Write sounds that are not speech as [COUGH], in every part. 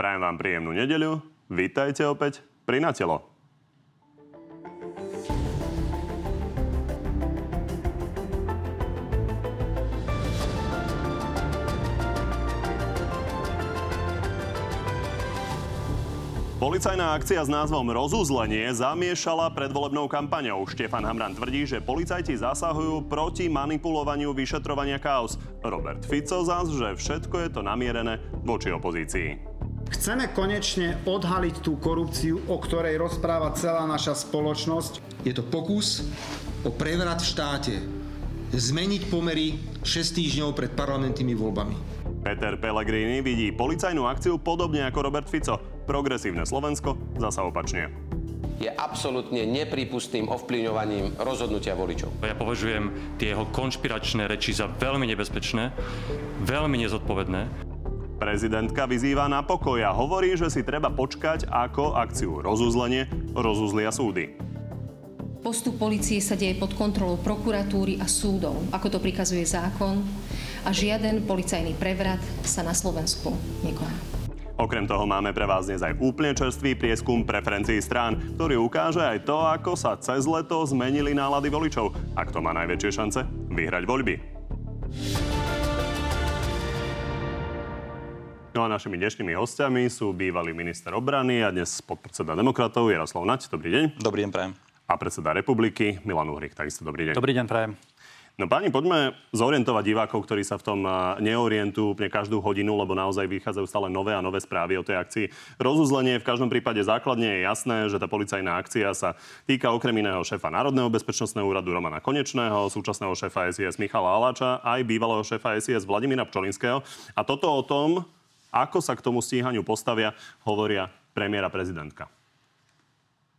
Prajem vám príjemnú nedeľu. Vítajte opäť pri Natelo. Policajná akcia s názvom Rozuzlenie zamiešala predvolebnou kampaňou. Štefan Hamran tvrdí, že policajti zasahujú proti manipulovaniu vyšetrovania kaos. Robert Fico zás, že všetko je to namierené voči opozícii. Chceme konečne odhaliť tú korupciu, o ktorej rozpráva celá naša spoločnosť. Je to pokus o prevrat v štáte. Zmeniť pomery 6 týždňov pred parlamentnými voľbami. Peter Pellegrini vidí policajnú akciu podobne ako Robert Fico. Progresívne Slovensko zasa opačne je absolútne nepripustným ovplyvňovaním rozhodnutia voličov. Ja považujem tie jeho konšpiračné reči za veľmi nebezpečné, veľmi nezodpovedné. Prezidentka vyzýva na pokoj a hovorí, že si treba počkať, ako akciu rozuzlenie rozuzlia súdy. Postup policie sa deje pod kontrolou prokuratúry a súdov, ako to prikazuje zákon a žiaden policajný prevrat sa na Slovensku nekoná. Okrem toho máme pre vás dnes aj úplne čerstvý prieskum preferencií strán, ktorý ukáže aj to, ako sa cez leto zmenili nálady voličov a kto má najväčšie šance vyhrať voľby. No a našimi dnešnými hostiami sú bývalý minister obrany a dnes podpredseda demokratov Jaroslav Nať. Dobrý deň. Dobrý deň, prajem. A predseda republiky Milan Uhrik. Takisto dobrý deň. Dobrý deň, prajem. No páni, poďme zorientovať divákov, ktorí sa v tom neorientujú úplne každú hodinu, lebo naozaj vychádzajú stále nové a nové správy o tej akcii. Rozuzlenie v každom prípade základne je jasné, že tá policajná akcia sa týka okrem iného šéfa Národného bezpečnostného úradu Romana Konečného, súčasného šéfa SIS Michala Aláča, aj bývalého šéfa SIS Vladimíra Pčolinského. A toto o tom, ako sa k tomu stíhaniu postavia, hovoria premiéra prezidentka.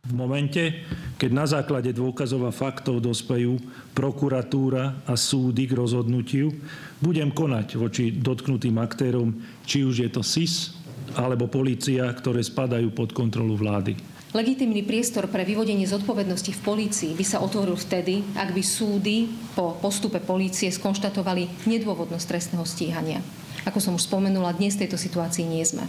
V momente, keď na základe dôkazov a faktov dospejú prokuratúra a súdy k rozhodnutiu, budem konať voči dotknutým aktérom, či už je to SIS alebo policia, ktoré spadajú pod kontrolu vlády. Legitímny priestor pre vyvodenie zodpovednosti v polícii by sa otvoril vtedy, ak by súdy po postupe polície skonštatovali nedôvodnosť trestného stíhania. Ako som už spomenula, dnes v tejto situácii nie sme.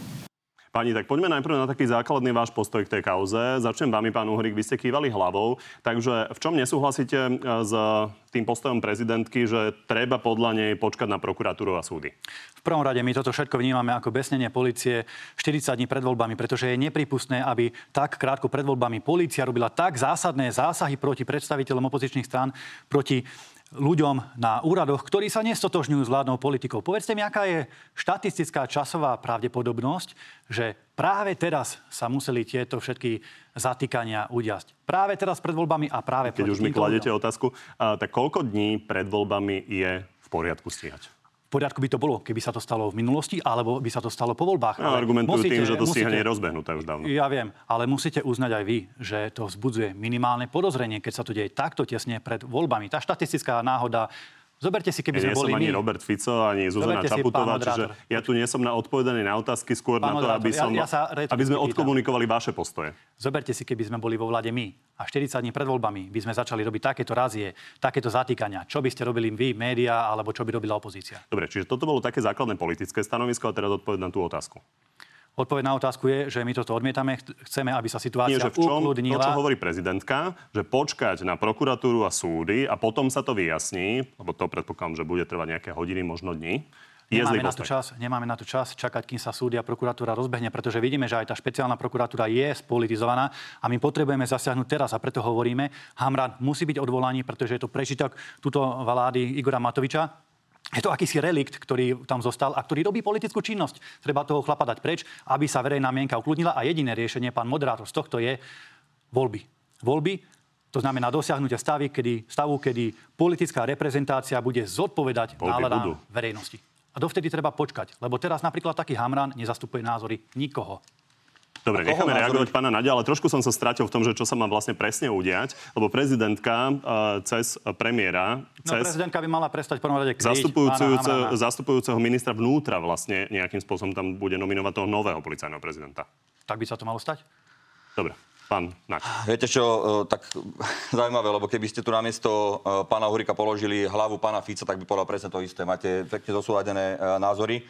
Pani, tak poďme najprv na taký základný váš postoj k tej kauze. Začnem vami, pán Uhrik, vy ste kývali hlavou. Takže v čom nesúhlasíte e, s tým postojom prezidentky, že treba podľa nej počkať na prokuratúru a súdy? V prvom rade my toto všetko vnímame ako besnenie policie 40 dní pred voľbami, pretože je nepripustné, aby tak krátko pred voľbami policia robila tak zásadné zásahy proti predstaviteľom opozičných strán, proti ľuďom na úradoch, ktorí sa nestotožňujú s vládnou politikou. Povedzte mi, aká je štatistická časová pravdepodobnosť, že práve teraz sa museli tieto všetky zatýkania udiasť. Práve teraz pred voľbami a práve Keď už mi kladete ľuďom. otázku, tak koľko dní pred voľbami je v poriadku stíhať? Poriadku by to bolo, keby sa to stalo v minulosti, alebo by sa to stalo po voľbách. No, argumentujú musíte, tým, že to stíhanie je rozbehnuté už dávno. Ja viem, ale musíte uznať aj vy, že to vzbudzuje minimálne podozrenie, keď sa to deje takto tesne pred voľbami. Tá štatistická náhoda Zoberte si, keby ja sme boli ani my. Robert Fico, ani Zuzana Čaputová, čiže ja tu nie som na odpovedanie na otázky, skôr pán na to, aby, som, ja, ja aby sme odkomunikovali vaše postoje. Zoberte si, keby sme boli vo vláde my a 40 dní pred voľbami by sme začali robiť takéto razie, takéto zatýkania. Čo by ste robili vy, médiá, alebo čo by robila opozícia? Dobre, čiže toto bolo také základné politické stanovisko a teraz odpoveď na tú otázku. Odpoveď na otázku je, že my toto odmietame. Chceme, aby sa situácia Nie, že v čom, ukludnila. To, čo hovorí prezidentka, že počkať na prokuratúru a súdy a potom sa to vyjasní, lebo to predpokladám, že bude trvať nejaké hodiny, možno dní. Nemáme na, to čas, nemáme na to čas čakať, kým sa súdia a prokuratúra rozbehne, pretože vidíme, že aj tá špeciálna prokuratúra je spolitizovaná a my potrebujeme zasiahnuť teraz a preto hovoríme, Hamran musí byť odvolaný, pretože je to prežitok túto vlády Igora Matoviča, je to akýsi relikt, ktorý tam zostal a ktorý robí politickú činnosť. Treba toho chlapa dať preč, aby sa verejná mienka ukludnila a jediné riešenie, pán moderátor, z tohto je voľby. Voľby, to znamená dosiahnutie stavy, kedy, stavu, kedy politická reprezentácia bude zodpovedať náladám verejnosti. A dovtedy treba počkať, lebo teraz napríklad taký Hamran nezastupuje názory nikoho. Dobre, necháme reagovať pána Nadia, ale trošku som sa stratil v tom, že čo sa má vlastne presne udiať, lebo prezidentka uh, cez premiéra... No, cez no, prezidentka by mala prestať prvom rade zastupujúceho, zastupujúceho ministra vnútra vlastne nejakým spôsobom tam bude nominovať toho nového policajného prezidenta. Tak by sa to malo stať? Dobre. Pán Naď. Viete čo, e, tak [LAUGHS] zaujímavé, lebo keby ste tu namiesto e, pána Hurika položili hlavu pána Fica, tak by povedal presne to isté. Máte pekne zosúladené e, názory.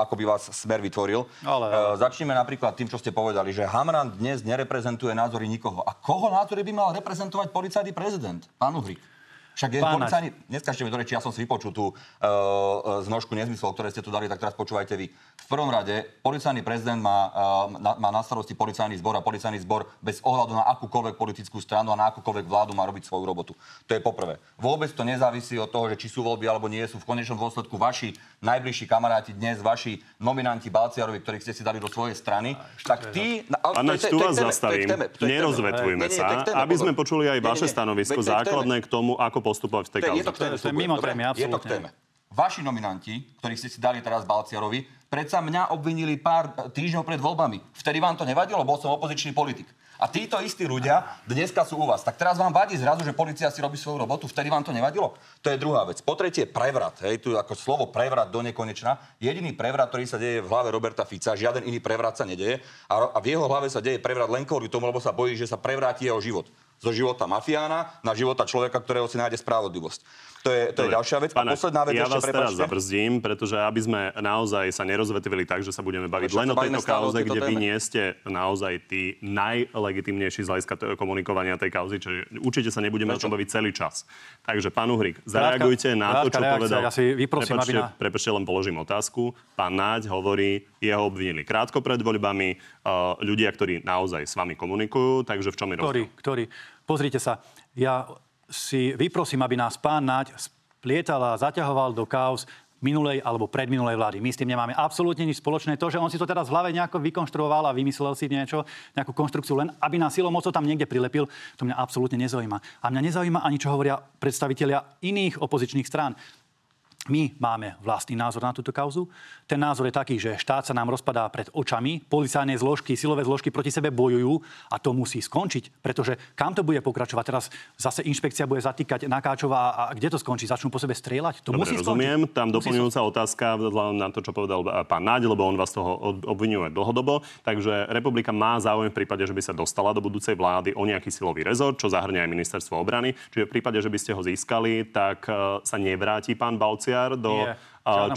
ako by vás smer vytvoril. Ale, ale. Začneme napríklad tým, čo ste povedali, že Hamran dnes nereprezentuje názory nikoho. A koho názory by mal reprezentovať policajný prezident? Pán Uhrik. Však je policajný... Neskážte mi do reči, ja som si vypočul tú uh, znožku nezmyslov, ktoré ste tu dali, tak teraz počúvajte vy. V prvom rade, policajný prezident má, uh, na, má na starosti policajný zbor a policajný zbor bez ohľadu na akúkoľvek politickú stranu a na akúkoľvek vládu má robiť svoju robotu. To je poprvé. Vôbec to nezávisí od toho, že či sú voľby alebo nie sú. V konečnom dôsledku vaši najbližší kamaráti dnes, vaši nominanti Balciarovi, ktorých ste si dali do svojej strany, tak tí... Pán tu vás zastavím. Nerozvetvujme sa, aby sme počuli aj vaše stanovisko základné k tomu, ako postupovať v tej kauze. Je to, téme, to je mimo témy. Je to k téme. Vaši nominanti, ktorých ste si dali teraz Balciarovi, predsa mňa obvinili pár týždňov pred voľbami. Vtedy vám to nevadilo, bol som opozičný politik. A títo istí ľudia dneska sú u vás. Tak teraz vám vadí zrazu, že policia si robí svoju robotu, vtedy vám to nevadilo? To je druhá vec. Po tretie, prevrat. Hej, tu ako slovo prevrat do nekonečna. Jediný prevrat, ktorý sa deje v hlave Roberta Fica, žiaden iný prevrat sa nedeje. A, a v jeho hlave sa deje prevrat len kvôli tomu, lebo sa bojí, že sa prevráti jeho život zo života mafiána na života človeka, ktorého si nájde spravodlivosť. To je, to je ďalšia vec. Pane, a posledná vec ja ešte, vás prepačte. teraz zabrzdím, pretože aby sme naozaj sa nerozvetvili tak, že sa budeme baviť len o tejto kauze, kde téme. vy nie ste naozaj tí najlegitimnejší z hľadiska komunikovania tej kauzy, čiže určite sa nebudeme Prečo? o tom baviť celý čas. Takže, pán Uhrik, zareagujte na to, čo reakcia. povedal. Ja si vyprosím, prepačte, na... prepačte, len položím otázku. Pán Náď hovorí, jeho obvinili krátko pred voľbami, ľudia, ktorí naozaj s vami komunikujú, takže v čom je rozdiel? Ktorý, ktorý. Pozrite sa, ja si vyprosím, aby nás pán Naď splietal a zaťahoval do kaos minulej alebo predminulej vlády. My s tým nemáme absolútne nič spoločné. To, že on si to teraz v hlave nejako vykonštruoval a vymyslel si niečo, nejakú konštrukciu len, aby nás silou mocou tam niekde prilepil, to mňa absolútne nezaujíma. A mňa nezaujíma ani, čo hovoria predstavitelia iných opozičných strán. My máme vlastný názor na túto kauzu. Ten názor je taký, že štát sa nám rozpadá pred očami, policajné zložky, silové zložky proti sebe bojujú a to musí skončiť, pretože kam to bude pokračovať? Teraz zase inšpekcia bude zatýkať Nakáčová a kde to skončí? Začnú po sebe strieľať? To Dobre, musí rozumiem. Skončiť. Tam doplňujúca otázka na to, čo povedal pán Náď, lebo on vás toho obvinuje dlhodobo. Takže republika má záujem v prípade, že by sa dostala do budúcej vlády o nejaký silový rezort, čo zahrňa aj ministerstvo obrany. Čiže v prípade, že by ste ho získali, tak e, sa nevráti pán Balcia Mečiar do Nie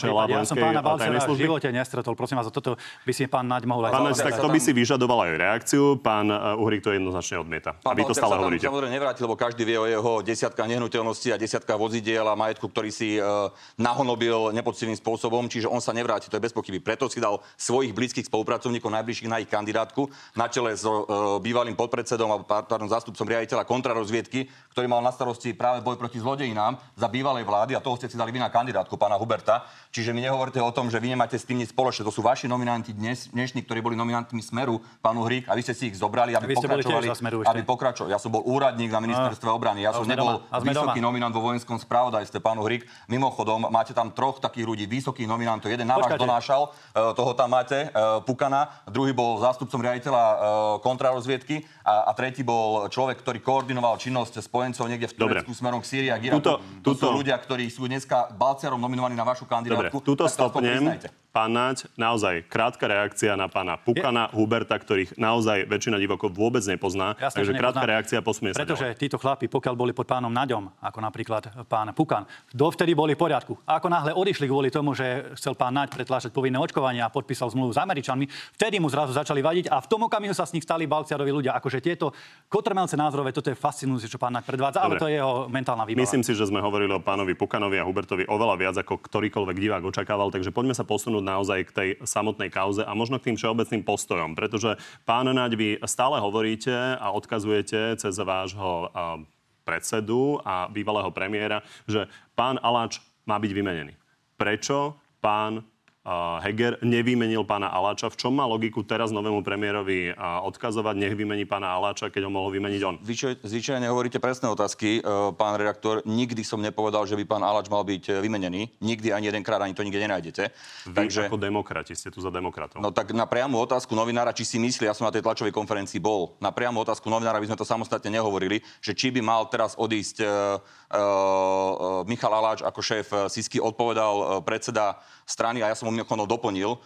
čela Ja som pána Balcera v živote nestretol. Prosím vás, toto by si pán Naď mohol aj Pán tak to by si vyžadoval aj reakciu. Pán uh, Uhrik to jednoznačne odmieta. Pán a vy to stále hovoríte. Samozrejme nevráti, lebo každý vie o jeho desiatka nehnuteľností a desiatka vozidiel a majetku, ktorý si uh, nahonobil nepoctivým spôsobom, čiže on sa nevráti, to je bez pochyby. Preto si dal svojich blízkych spolupracovníkov najbližších na ich kandidátku na čele s uh, bývalým podpredsedom alebo pardon, zástupcom riaditeľa kontrarozviedky, ktorý mal na starosti práve boj proti zlodejinám za bývalej vlády a toho ste si dali vy na kandidátku pána Huberta. Čiže mi nehovorte o tom, že vy nemáte s tým nič spoločné. To sú vaši nominanti dnes, dnešní, ktorí boli nominantmi Smeru, pán Uhrík, a vy ste si ich zobrali, aby pokračovali. aby pokračovali. Ja som bol úradník na ministerstve obrany. Ja som nebol vysoký doma. nominant vo vojenskom spravodajstve, pán Uhrík. Mimochodom, máte tam troch takých ľudí, vysokých nominantov. Jeden na vás donášal, e, toho tam máte, e, Pukana, druhý bol zástupcom riaditeľa e, kontrarozviedky a, a tretí bol človek, ktorý koordinoval činnosť spojencov niekde v Turecku smerom k Sýrii a Iraku. Tuto, tuto... To sú ľudia, ktorí sú dneska Balciarom nominovaní na vašu kandidátku. Dobre, tuto stopnem. Pán Naď, naozaj krátka reakcia na pána Pukana, je... Huberta, ktorých naozaj väčšina divokov vôbec nepozná. Jasne, takže krátka reakcia, posmie sa Pretože ďalej. títo chlapi, pokiaľ boli pod pánom Naďom, ako napríklad pán Pukan, dovtedy boli v poriadku. A ako náhle odišli kvôli tomu, že chcel pán Naď pretláčať povinné očkovanie a podpísal zmluvu s Američanmi, vtedy mu zrazu začali vadiť a v tom okamihu sa s nich stali Balciarovi ľudia. Akože tieto kotrmelce názorové, toto je fascinujúce, čo pán Naď predvádza, Dobre. ale to je jeho mentálna výbava. Myslím si, že sme hovorili o pánovi Pukanovi a Hubertovi oveľa viac ako ktorýkoľvek divák očakával, takže poďme sa posunúť naozaj k tej samotnej kauze a možno k tým všeobecným postojom, pretože pán Naď, vy stále hovoríte a odkazujete cez vášho predsedu a bývalého premiéra, že pán Aláč má byť vymenený. Prečo pán Heger nevymenil pána Aláča. V čom má logiku teraz novému premiérovi odkazovať, nech vymení pána Aláča, keď ho mohol vymeniť on? Zvyčajne hovoríte presné otázky, e, pán redaktor. Nikdy som nepovedal, že by pán Aláč mal byť e, vymenený. Nikdy ani jedenkrát ani to nikde nenájdete. Vy Takže... ako demokrati ste tu za demokratov. No tak na priamu otázku novinára, či si myslí, ja som na tej tlačovej konferencii bol, na priamu otázku novinára by sme to samostatne nehovorili, že či by mal teraz odísť uh, uh, Michal Aláč ako šéf Sisky, odpovedal predseda strany a ja som mu mimochodom doplnil,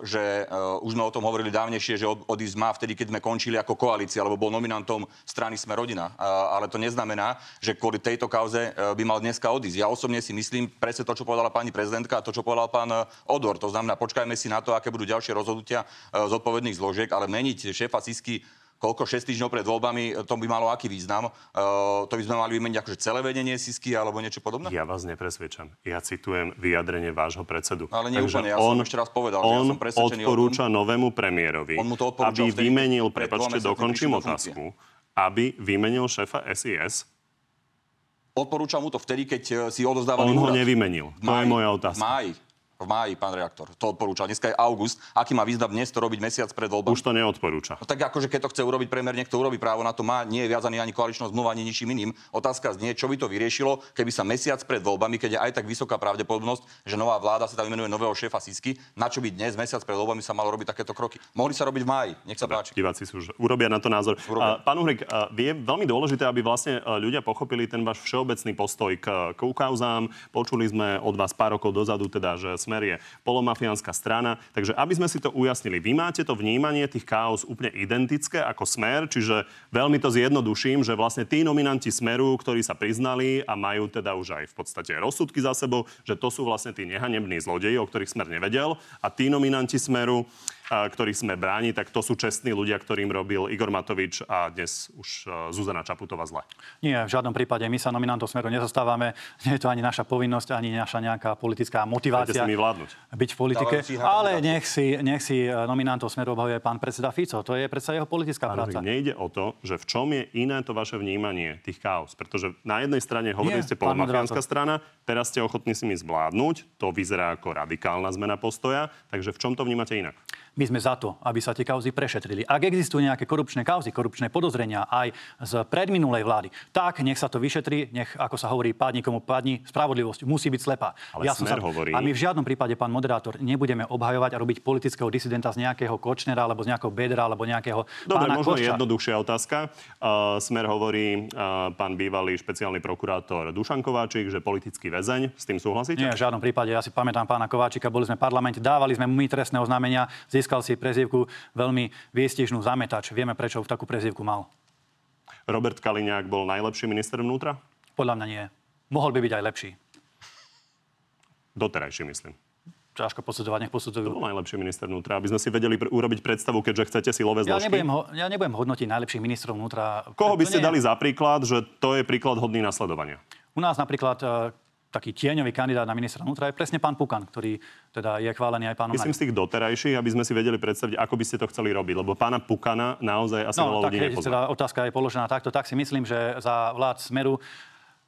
že už sme o tom hovorili dávnejšie, že odísť má vtedy, keď sme končili ako koalícia, alebo bol nominantom strany Sme rodina. Ale to neznamená, že kvôli tejto kauze by mal dneska odísť. Ja osobne si myslím presne to, čo povedala pani prezidentka a to, čo povedal pán Odor. To znamená, počkajme si na to, aké budú ďalšie rozhodnutia zodpovedných zložiek, ale meniť šéfa Sisky koľko 6 týždňov pred voľbami, to by malo aký význam? Uh, to by sme mali vymeniť akože celé vedenie Sisky alebo niečo podobné? Ja vás nepresvedčam. Ja citujem vyjadrenie vášho predsedu. Ale nie úplne, ja on, som ešte raz povedal, on že ja som odporúča tom, novému premiérovi, on mu to aby vtedy, vymenil, prepačte, dokončím otázku, aby vymenil šéfa SIS. Odporúčam mu to vtedy, keď si odozdával On ho nevymenil. To je moja otázka. V máji v máji, pán reaktor. To odporúča. Dneska je august. Aký má význam dnes to robiť mesiac pred voľbami? Už to neodporúča. No, tak akože keď to chce urobiť premiér, to urobí právo na to má. Nie je viazaný ani koaličnou zmluva, ani ničím iným. Otázka znie, čo by to vyriešilo, keby sa mesiac pred voľbami, keď je aj tak vysoká pravdepodobnosť, že nová vláda sa tam vymenuje nového šéfa Sisky, na čo by dnes mesiac pred voľbami sa malo robiť takéto kroky. Mohli sa robiť v máji. Nech sa páči. Diváci sú už urobia na to názor. Uh, pán Uhrik, uh, je veľmi dôležité, aby vlastne uh, ľudia pochopili ten váš všeobecný postoj k, k ukauzám. Počuli sme od vás pár rokov dozadu, teda, že smer je polom mafiánska strana. Takže aby sme si to ujasnili, vy máte to vnímanie tých chaos úplne identické ako smer, čiže veľmi to zjednoduším, že vlastne tí nominanti smeru, ktorí sa priznali a majú teda už aj v podstate rozsudky za sebou, že to sú vlastne tí nehanební zlodeji, o ktorých smer nevedel a tí nominanti smeru ktorých sme bráni, tak to sú čestní ľudia, ktorým robil Igor Matovič a dnes už e, Zuzana Čaputová zle. Nie, v žiadnom prípade. My sa nominantov smeru nezastávame. Nie je to ani naša povinnosť, ani naša nejaká politická motivácia si mi vládnuť. byť v politike. Ale nech si, nech si e, nominantov smeru obhajuje pán predseda Fico. To je predsa jeho politická pán práca. Nejde o to, že v čom je iné to vaše vnímanie tých chaos. Pretože na jednej strane hovorili ste polomafiánska strana, teraz ste ochotní si mi zvládnuť. To vyzerá ako radikálna zmena postoja. Takže v čom to vnímate inak? My sme za to, aby sa tie kauzy prešetrili. Ak existujú nejaké korupčné kauzy, korupčné podozrenia aj z predminulej vlády, tak nech sa to vyšetrí, nech, ako sa hovorí, padni komu padni, spravodlivosť musí byť slepá. Ale ja som sa... hovorí... A my v žiadnom prípade, pán moderátor, nebudeme obhajovať a robiť politického disidenta z nejakého Kočnera alebo z nejakého Bedra alebo nejakého Dobre, pána možno Koča. jednoduchšia otázka. Uh, Smer hovorí uh, pán bývalý špeciálny prokurátor Dušan Kováčik, že politický väzeň. S tým súhlasíte? Nie, v žiadnom prípade. Ja si pamätám pána Kováčika, boli sme v parlamente, dávali sme mu trestné oznámenia, získal si prezivku veľmi viestižnú zametač. Vieme, prečo takú prezivku mal. Robert Kaliňák bol najlepší minister vnútra? Podľa mňa nie. Mohol by byť aj lepší. Doterajší, myslím. Ťažko posudzovať, nech posudzujú. To bol najlepší minister vnútra, aby sme si vedeli pr- urobiť predstavu, keďže chcete silové Ja zložky. nebudem, ho, ja nebudem hodnotiť najlepších ministrov vnútra. Koho by ste nie- dali za príklad, že to je príklad hodný nasledovania? U nás napríklad e, taký tieňový kandidát na ministra vnútra je presne pán Pukan, ktorý teda je chválený aj pánom Myslím z tých doterajších, aby sme si vedeli predstaviť, ako by ste to chceli robiť. Lebo pána Pukana naozaj asi No, veľa tak ľudí teda otázka je položená takto, tak si myslím, že za vlád Smeru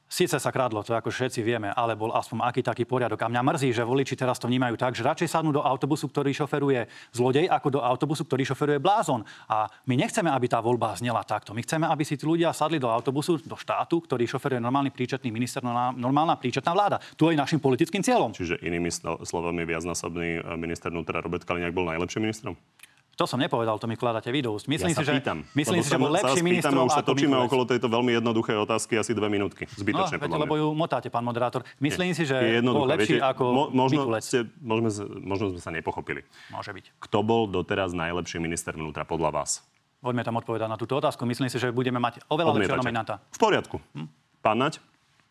Síce sa kradlo, to ako všetci vieme, ale bol aspoň aký taký poriadok. A mňa mrzí, že voliči teraz to vnímajú tak, že radšej sadnú do autobusu, ktorý šoferuje zlodej, ako do autobusu, ktorý šoferuje blázon. A my nechceme, aby tá voľba znela takto. My chceme, aby si tí ľudia sadli do autobusu, do štátu, ktorý šoferuje normálny príčetný minister, normálna- príčetná vláda. To je našim politickým cieľom. Čiže inými slo- slovami viacnásobný e, minister vnútra Robert Kaliňák bol najlepším ministrom? To som nepovedal, to mi kladáte vy do úst. Myslím ja si, že, pýtam. myslím si, že bol lepší a už sa točíme Mikulec. okolo tejto veľmi jednoduchej otázky asi dve minútky. No, Zbytočne, veď, podľa lebo ju motáte, pán moderátor. Myslím si, že Je bol jednoduché. lepší Viete, ako mo- možno, Mikulec. ste, možno, možno sme sa nepochopili. Môže byť. Kto bol doteraz najlepší minister vnútra podľa vás? Poďme tam odpovedať na túto otázku. Myslím si, že budeme mať oveľa lepšieho Odmietate. nominanta. V poriadku. Pán Naď,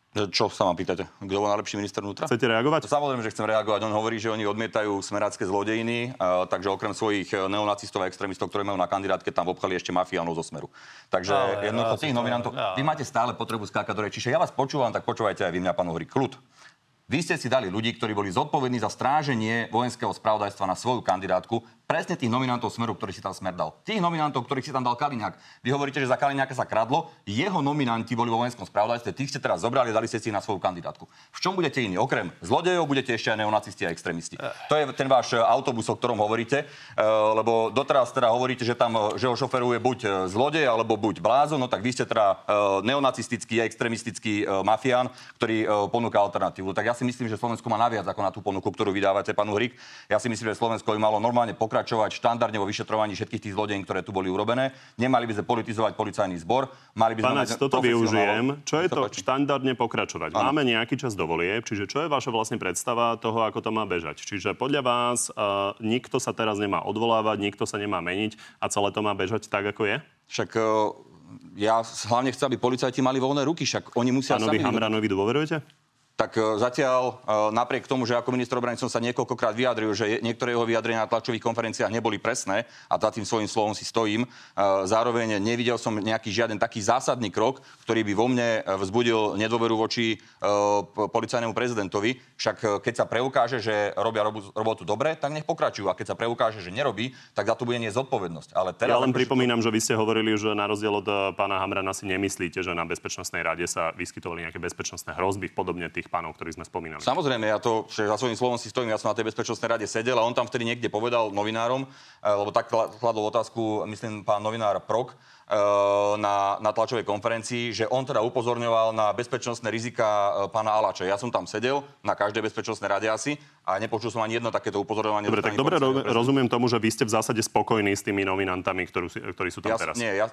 Čo sa ma pýtate? Kto bol najlepší minister vnútra? chcete reagovať? Samozrejme, že chcem reagovať. On hovorí, že oni odmietajú smerácké zlodejiny, a, takže okrem svojich e, neonacistov a extrémistov, ktorí majú na kandidátke, tam obchali ešte mafiánov zo smeru. Takže Ale, jednoducho tých to- nominantov. ja. Vy máte stále potrebu skákať do reči. Čiže ja vás počúvam, tak počúvajte aj vy mňa, pán Uhrik. Kľud. Vy ste si dali ľudí, ktorí boli zodpovední za stráženie vojenského spravodajstva na svoju kandidátku, presne tých nominantov Smeru, ktorých si tam Smer dal. Tých nominantov, ktorých si tam dal Kaliňák. Vy hovoríte, že za Kaliňáka sa kradlo, jeho nominanti boli vo vojenskom spravodajstve, tých ste teraz zobrali a dali ste si na svoju kandidátku. V čom budete iní? Okrem zlodejov budete ešte aj neonacisti a extrémisti. To je ten váš e, autobus, o ktorom hovoríte, e, lebo doteraz teda hovoríte, že tam e, že ho šoferuje buď zlodej alebo buď blázon, no tak vy ste teda neonacistický a extrémistický mafián, ktorý ponúka alternatívu. Tak ja si myslím, že Slovensko má naviac ako na tú ponuku, ktorú vydávate, pán Uhrik. Ja si myslím, že Slovensko by malo normálne pokračovať pokračovať štandardne vo vyšetrovaní všetkých tých zlodejín, ktoré tu boli urobené. Nemali by sme politizovať policajný zbor. Mali by sme Pán mať toto využijem. Čo je to páči. štandardne pokračovať? Áno. Máme nejaký čas dovolie, čiže čo je vaša vlastne predstava toho, ako to má bežať? Čiže podľa vás uh, nikto sa teraz nemá odvolávať, nikto sa nemá meniť a celé to má bežať tak, ako je? Však e, ja hlavne chcem, aby policajti mali voľné ruky, však oni musia Pánovi sami... Hamranovi dôverujete? Tak e, zatiaľ, e, napriek tomu, že ako minister obrany som sa niekoľkokrát vyjadril, že niektoré jeho vyjadrenia na tlačových konferenciách neboli presné a za tým svojím slovom si stojím, e, zároveň nevidel som nejaký žiaden taký zásadný krok, ktorý by vo mne vzbudil nedôveru voči policajnému prezidentovi. Však keď sa preukáže, že robia robotu dobre, tak nech pokračujú. A keď sa preukáže, že nerobí, tak za to bude nie zodpovednosť. Ale teraz, Ja len pripomínam, že vy ste hovorili, že na rozdiel od pána Hamrana si nemyslíte, že na Bezpečnostnej rade sa vyskytovali nejaké bezpečnostné hrozby, podobne tých pánov, ktorých sme spomínali. Samozrejme, ja to že za svojím slovom si stojím, ja som na tej bezpečnostnej rade sedel a on tam vtedy niekde povedal novinárom, eh, lebo tak kla- kladol otázku, myslím, pán novinár Prok, eh, na, na tlačovej konferencii, že on teda upozorňoval na bezpečnostné rizika eh, pána Alača. Ja som tam sedel na každej bezpečnostnej rade asi a nepočul som ani jedno takéto upozorňovanie. Dobre, tak dobre ro- rozumiem tomu, že vy ste v zásade spokojní s tými nominantami, ktorú, ktorí sú tam Ja, teraz. nie, ja,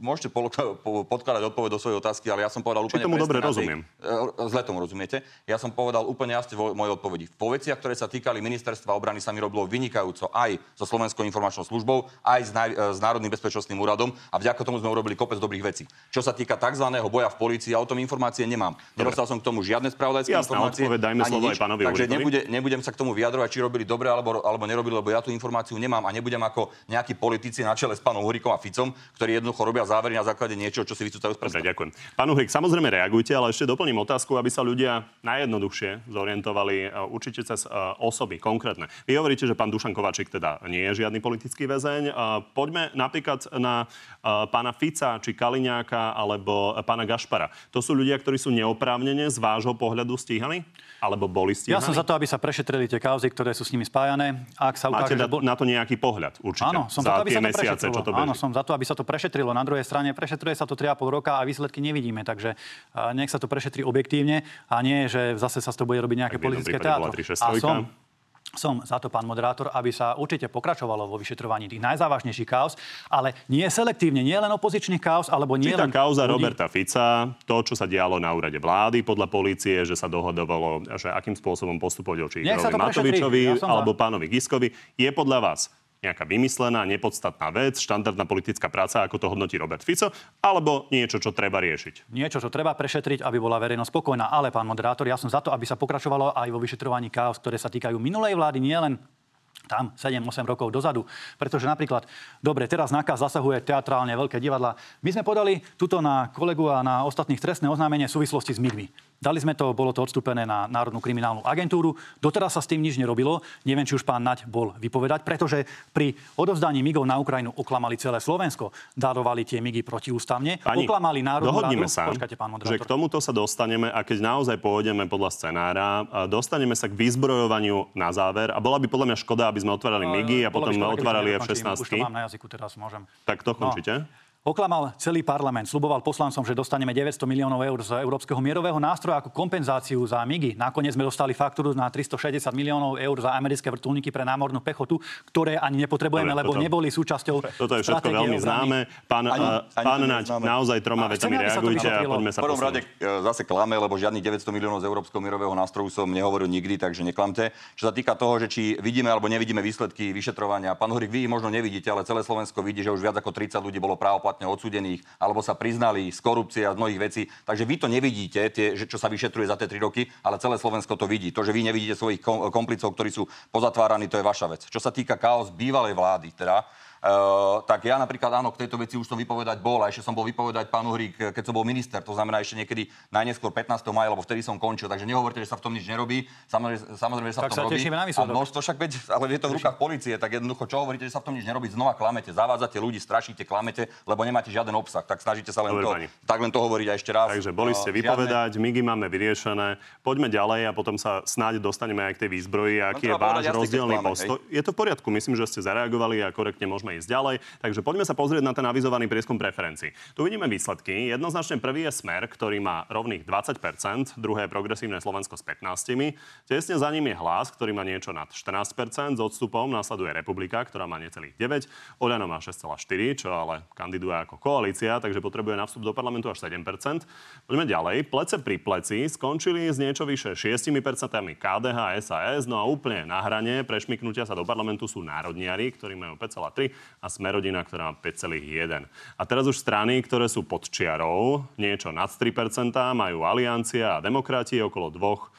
môžete podkladať odpoveď do svojej otázky, ale ja som povedal Či úplne tomu presne dobre na rozumiem? E, Zle tomu rozumiete. Ja som povedal úplne jasne vo mojej odpovedi. Po veciach, ktoré sa týkali ministerstva obrany, sa mi robilo vynikajúco aj so Slovenskou informačnou službou, aj s, naj, e, s Národným bezpečnostným úradom a vďaka tomu sme urobili kopec dobrých vecí. Čo sa týka tzv. boja v polícii, ja o tom informácie nemám. Nedostal som k tomu žiadne spravodajské Jasná informácie. odpoveď, dajme slovo nič, aj pánovi Takže nebude, nebudem sa k tomu vyjadrovať, či robili dobre alebo, alebo nerobili, lebo ja tú informáciu nemám a nebudem ako nejakí politici na čele s pánom Uhrikom a Ficom, ktorí jednoducho robia závery na základe niečoho, čo si vycúcajú z prsta. Dobre, ďakujem. Pán Uhrik, samozrejme reagujte, ale ešte doplním otázku, aby sa ľudia najjednoduchšie zorientovali e, určite cez e, osoby konkrétne. Vy hovoríte, že pán Dušan Kovačík teda nie je žiadny politický väzeň. E, Poďme napríklad na pána Fica, či Kaliňáka, alebo pána Gašpara. To sú ľudia, ktorí sú neoprávnene z vášho pohľadu stíhaní? Alebo boli stíhaní? Ja som za to, aby sa prešetrili tie kauzy, ktoré sú s nimi spájané. Ak sa Máte ukáže, na, že bol... na to nejaký pohľad určite? Áno, som za za to, aby tie sa to mesiace, prešetrilo. čo to beží. Áno, som za to, aby sa to prešetrilo. Na druhej strane prešetruje sa to 3,5 roka a výsledky nevidíme, takže nech sa to prešetrí objektívne a nie, že zase sa z toho bude robiť nejaké politické. 363. A som, som za to, pán moderátor, aby sa určite pokračovalo vo vyšetrovaní tých najzávažnejších kauz, ale nie selektívne, nie len opozičných kauz, alebo nie Či len kauza ľudí- Roberta Fica, to, čo sa dialo na úrade vlády podľa polície, že sa dohodovalo, že akým spôsobom postupovať sa Igorovi. Matovičovi Ja alebo pánovi Giskovi, je podľa vás nejaká vymyslená, nepodstatná vec, štandardná politická práca, ako to hodnotí Robert Fico, alebo niečo, čo treba riešiť? niečo, čo treba prešetriť, aby bola verejnosť spokojná. Ale, pán moderátor, ja som za to, aby sa pokračovalo aj vo vyšetrovaní kaos, ktoré sa týkajú minulej vlády, nielen tam 7-8 rokov dozadu. Pretože napríklad, dobre, teraz nákaz zasahuje teatrálne veľké divadla. My sme podali tuto na kolegu a na ostatných trestné oznámenie v súvislosti s MIGmi. Dali sme to, bolo to odstúpené na Národnú kriminálnu agentúru. Doteraz sa s tým nič nerobilo. Neviem, či už pán Naď bol vypovedať, pretože pri odovzdaní MIGov na Ukrajinu oklamali celé Slovensko. Darovali tie MIGy protiústavne. Pani, oklamali Národnú dohodnime radu. sa, Počkajte, pán že k tomuto sa dostaneme a keď naozaj pôjdeme podľa scenára, dostaneme sa k vyzbrojovaniu na záver a bola by podľa mňa škoda, aby sme otvárali MIGy a potom škoda, otvárali sme nedokončili. F-16. Už to mám na jazyku teraz, môžem. Tak to končíte? Oklamal celý parlament, sluboval poslancom, že dostaneme 900 miliónov eur z Európskeho mierového nástroja ako kompenzáciu za MIGy. Nakoniec sme dostali faktúru na 360 miliónov eur za americké vrtulníky pre námornú pechotu, ktoré ani nepotrebujeme, Dobre, lebo toto- neboli súčasťou [LAUGHS] Toto je všetko veľmi známe. Pán, Ani- ani, ani pán Naď, naozaj troma vetami reagujte a poďme sa V prvom rade posunúť. e, zase klame, lebo žiadnych 900 miliónov z Európskeho mierového nástroju som nehovoril nikdy, takže neklamte. Čo sa týka toho, že či vidíme alebo nevidíme výsledky vyšetrovania, pán Horik, vy možno nevidíte, ale celé Slovensko vidí, že už viac ako 30 ľudí bolo právoplatne odsúdených alebo sa priznali z korupcie a z mnohých vecí. Takže vy to nevidíte, tie, čo sa vyšetruje za tie 3 roky, ale celé Slovensko to vidí. To, že vy nevidíte svojich kom- komplicov, ktorí sú pozatváraní, to je vaša vec. Čo sa týka chaos bývalej vlády, teda, tak ja napríklad áno, k tejto veci už som vypovedať bol a ešte som bol vypovedať pán Uhrík, keď som bol minister, to znamená ešte niekedy najneskôr 15. maja, lebo vtedy som končil. Takže nehovorte, že sa v tom nič nerobí. Samozrejme, samozrejme že sa Tak v tom sa robí. tešíme na a výsledok. množstvo však veď, ale je to v rukách policie, tak jednoducho čo hovoríte, že sa v tom nič nerobí, znova klamete, zavádzate ľudí, strašíte, klamete, lebo nemáte žiaden obsah. Tak snažíte sa len Dobre, to, pani. tak len to hovoriť a ešte raz. Takže boli ste Uh, vypovedať, MIGy máme vyriešené. Poďme ďalej a potom sa snáď dostaneme aj k tej výzbroji. Aký je váš rozdielný postoj? Je to v poriadku, myslím, že ste zareagovali a korektne môžeme ísť ďalej. Takže poďme sa pozrieť na ten avizovaný prieskum preferencií. Tu vidíme výsledky. Jednoznačne prvý je Smer, ktorý má rovných 20%, druhé je progresívne Slovensko s 15%. Tesne za ním je Hlas, ktorý má niečo nad 14%, s odstupom nasleduje Republika, ktorá má necelých 9, Oľano má 6,4, čo ale kandiduje ako koalícia, takže potrebuje na vstup do parlamentu až 7%. Poďme ďalej. Plece pri pleci skončili s niečo vyše 6% KDH a SAS, no a úplne na hrane prešmiknutia sa do parlamentu sú národniari, ktorí majú 5,3 a Smerodina, ktorá má 5,1. A teraz už strany, ktoré sú pod čiarou, niečo nad 3%, majú Aliancia a demokrati okolo dvoch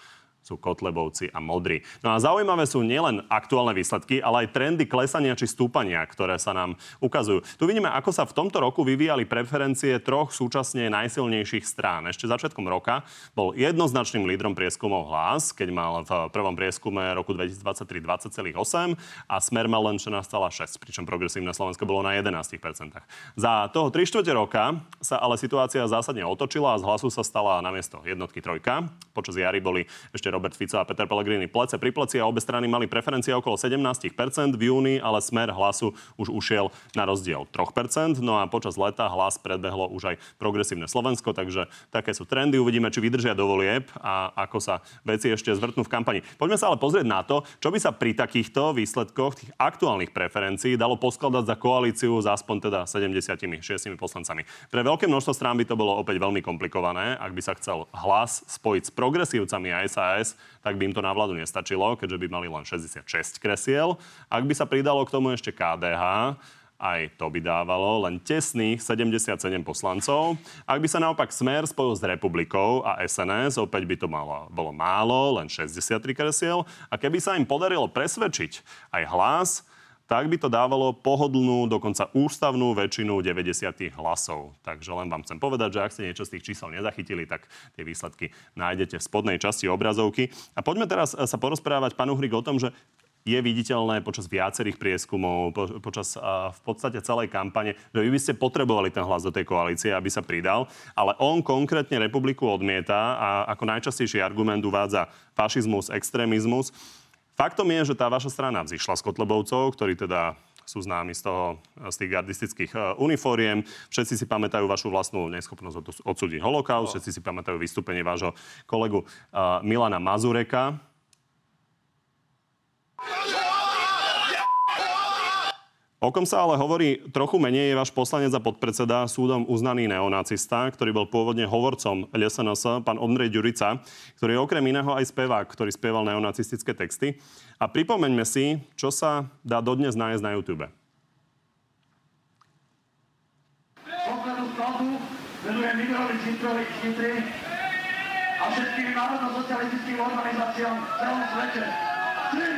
sú Kotlebovci a Modri. No a zaujímavé sú nielen aktuálne výsledky, ale aj trendy klesania či stúpania, ktoré sa nám ukazujú. Tu vidíme, ako sa v tomto roku vyvíjali preferencie troch súčasne najsilnejších strán. Ešte začiatkom roka bol jednoznačným lídrom prieskumov hlas, keď mal v prvom prieskume roku 2023 20,8 a Smer mal len 16,6, pričom progresívne Slovensko bolo na 11%. Za toho 3 čtvrte roka sa ale situácia zásadne otočila a z hlasu sa stala namiesto jednotky trojka. Počas jary boli ešte Robert Fico a Peter Pellegrini plece pri pleci a obe strany mali preferencie okolo 17% v júni, ale smer hlasu už ušiel na rozdiel 3%. No a počas leta hlas predbehlo už aj progresívne Slovensko, takže také sú trendy. Uvidíme, či vydržia do volieb a ako sa veci ešte zvrtnú v kampani. Poďme sa ale pozrieť na to, čo by sa pri takýchto výsledkoch tých aktuálnych preferencií dalo poskladať za koalíciu s aspoň teda 76 poslancami. Pre veľké množstvo strán by to bolo opäť veľmi komplikované, ak by sa chcel hlas spojiť s progresívcami a SAS SAS, tak by im to na vládu nestačilo, keďže by mali len 66 kresiel. Ak by sa pridalo k tomu ešte KDH, aj to by dávalo len tesných 77 poslancov. Ak by sa naopak Smer spojil s Republikou a SNS, opäť by to malo, bolo málo, len 63 kresiel. A keby sa im podarilo presvedčiť aj hlas, tak by to dávalo pohodlnú, dokonca ústavnú väčšinu 90 hlasov. Takže len vám chcem povedať, že ak ste niečo z tých čísel nezachytili, tak tie výsledky nájdete v spodnej časti obrazovky. A poďme teraz sa porozprávať, pán Uhrik, o tom, že je viditeľné počas viacerých prieskumov, po, počas a, v podstate celej kampane, že vy by ste potrebovali ten hlas do tej koalície, aby sa pridal, ale on konkrétne republiku odmieta a ako najčastejší argument uvádza fašizmus, extrémizmus. Faktom je, že tá vaša strana vzýšla z Kotlebovcov, ktorí teda sú známi z, toho, z tých gardistických uh, uniforiem. Všetci si pamätajú vašu vlastnú neschopnosť odsúdiť holokaust, všetci si pamätajú vystúpenie vášho kolegu uh, Milana Mazureka. O kom sa ale hovorí trochu menej, je váš poslanec a podpredseda, súdom uznaný neonacista, ktorý bol pôvodne hovorcom LSNS, pán Ondrej Ďurica, ktorý je okrem iného aj spevák, ktorý spieval neonacistické texty. A pripomeňme si, čo sa dá dodnes nájsť na YouTube. Poslednú skladbu a všetkým národno-socialistickým organizáciám v celom svete. Tri,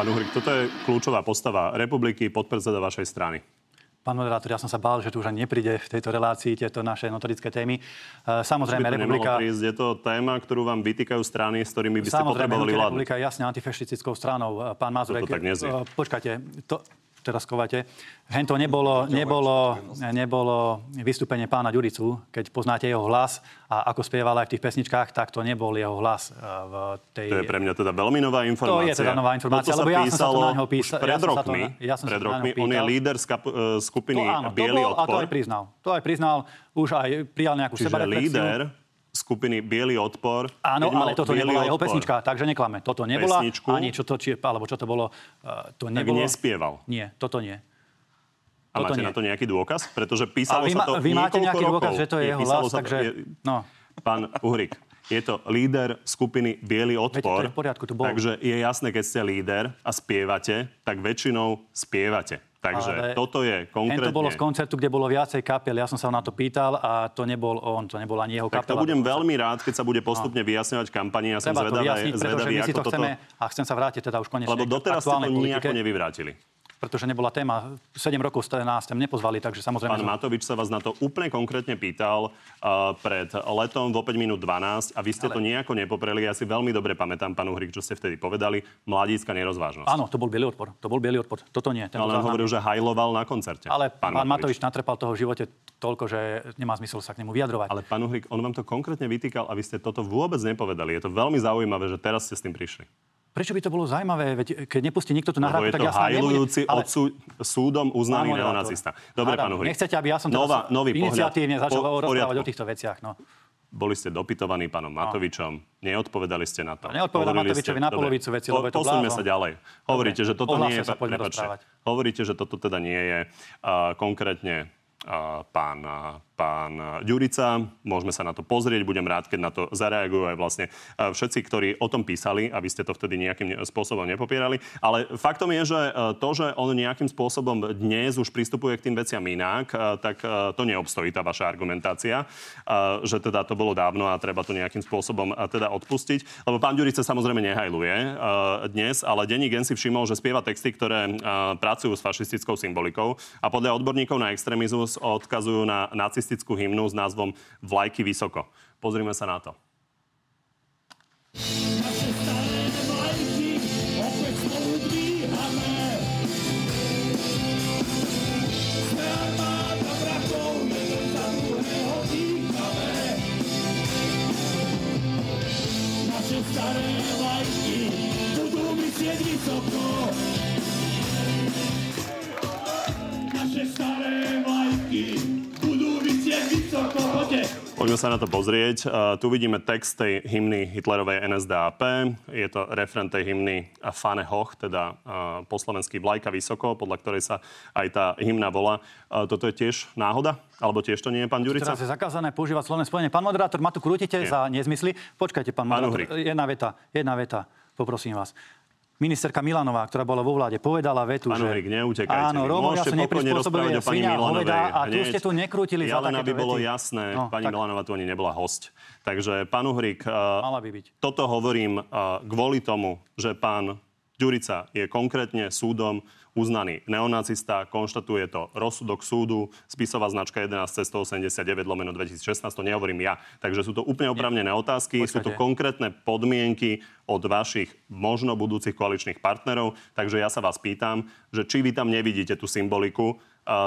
Pán Uhrik, toto je kľúčová postava republiky, podpredseda vašej strany. Pán moderátor, ja som sa bál, že tu už ani nepríde v tejto relácii tieto naše notorické témy. E, samozrejme, to republika... prísť. Je to téma, ktorú vám vytýkajú strany, s ktorými by ste potrebovali vládnuť. republika je jasne antifašistickou stranou. E, pán Mazurek... To tak neznie. E, počkajte, to, teraz kovate. Hento nebolo, nebolo, nebolo vystúpenie pána Ďuricu, keď poznáte jeho hlas a ako spieval aj v tých pesničkách, tak to nebol jeho hlas e, v tej... To je pre mňa teda veľmi nová informácia. To je teda nová informácia, lebo ja som sa to na neho písal. Pred rokmi, ja som pred rokmi on je líder uh, skupiny to, áno, Bielý odpor. A to aj priznal. To aj priznal, už aj prijal nejakú Čiže líder skupiny Bielý odpor. Áno, ale toto nebola jeho pesnička, takže neklame. Toto nebola Pesničku, ani čo to, či, alebo čo to bolo, uh, to nebolo. Tak nespieval. Nie, toto nie. A toto máte nie. na to nejaký dôkaz? Pretože písalo vy, sa to Vy máte nejaký rokov. dôkaz, že to je jeho hlas, takže... Je, no. Pán Uhrik, je to líder skupiny Bielý odpor. Veď to je v poriadku, to bol. Takže je jasné, keď ste líder a spievate, tak väčšinou spievate. Takže Ale toto je konkrétne... to bolo z koncertu, kde bolo viacej kapiel. Ja som sa na to pýtal a to nebol on, to nebol ani jeho kapela. Tak to budem veľmi rád, keď sa bude postupne no. vyjasňovať kampani. Ja som zvedavý, vyjasniť, zvedavý, my si to chceme, a chcem sa vrátiť teda už konečne Lebo doteraz ste to nejako nevyvrátili. Pretože nebola téma. 7 rokov ste nás tam nepozvali, takže samozrejme... Pán Matovič sa vás na to úplne konkrétne pýtal uh, pred letom vo 5 minút 12 a vy ste Ale... to nejako nepopreli. Ja si veľmi dobre pamätám, pán Uhrik, čo ste vtedy povedali. Mladícka nerozvážnosť. Áno, to bol biely odpor. To bol biely odpor. Toto nie. Ale on hovoril, že hajloval na koncerte. Ale pán, pán Matovič. Matovič natrepal toho v živote toľko, že nemá zmysel sa k nemu vyjadrovať. Ale pán Uhrik, on vám to konkrétne vytýkal a vy ste toto vôbec nepovedali. Je to veľmi zaujímavé, že teraz ste s tým prišli. Prečo by to bolo zaujímavé? Veď keď nepustí nikto tu nahrávku, tak ja sa hajlujúci ale... odsú, súdom uznaný neonacista. Dobre, pán Uhrik. Nechcete, aby ja som Nová, nový iniciatívne začal po, rozprávať o týchto veciach. No. Boli ste dopytovaní pánom Matovičom, neodpovedali ste na to. Neodpovedal Matovičovi ste... na polovicu veci, lebo je to Posuňme sa ďalej. Hovoríte, že toto nie je... Hovoríte, že toto teda nie je uh, konkrétne uh, pán pán Ďurica. Môžeme sa na to pozrieť, budem rád, keď na to zareagujú aj vlastne e, všetci, ktorí o tom písali, aby ste to vtedy nejakým spôsobom nepopierali. Ale faktom je, že e, to, že on nejakým spôsobom dnes už pristupuje k tým veciam inak, e, tak to neobstojí tá vaša argumentácia, že teda to bolo dávno a treba to nejakým spôsobom teda odpustiť. Lebo pán Ďurica samozrejme nehajluje dnes, ale denní gen si všimol, že spieva texty, ktoré pracujú s fašistickou symbolikou a podľa odborníkov na extrémizmus odkazujú na nacistickú nacistickú hymnu s názvom Vlajky vysoko. Pozrime sa na to. staré vlajky budú vysieť vysoko. Poďme sa na to pozrieť. Uh, tu vidíme text tej hymny Hitlerovej NSDAP. Je to refren tej hymny Fane Hoch, teda uh, po slovensky Vlajka vysoko, podľa ktorej sa aj tá hymna volá. Uh, toto je tiež náhoda? Alebo tiež to nie je, pán Ďurica? Teraz je zakázané používať slovné spojenie. Pán moderátor, ma tu krútite nie. za nezmysly. Počkajte, pán, moderátor. Jedna veta, jedna veta. Poprosím vás ministerka Milanová, ktorá bola vo vláde, povedala vetu, Pán že... Uhrik, neutekajte. Áno, Rómovia sú neprispôsobili svinia a tu ste tu nekrútili ja za len aby bolo jasné, no, pani tak... Milanová tu ani nebola host. Takže, pán Uhrik, Mala by byť. toto hovorím kvôli tomu, že pán Ďurica je konkrétne súdom uznaný neonacista, konštatuje to rozsudok súdu, spisová značka 11 189 lomeno 2016, to nehovorím ja. Takže sú to úplne opravnené otázky, Počkajte. sú to konkrétne podmienky od vašich možno budúcich koaličných partnerov, takže ja sa vás pýtam, že či vy tam nevidíte tú symboliku,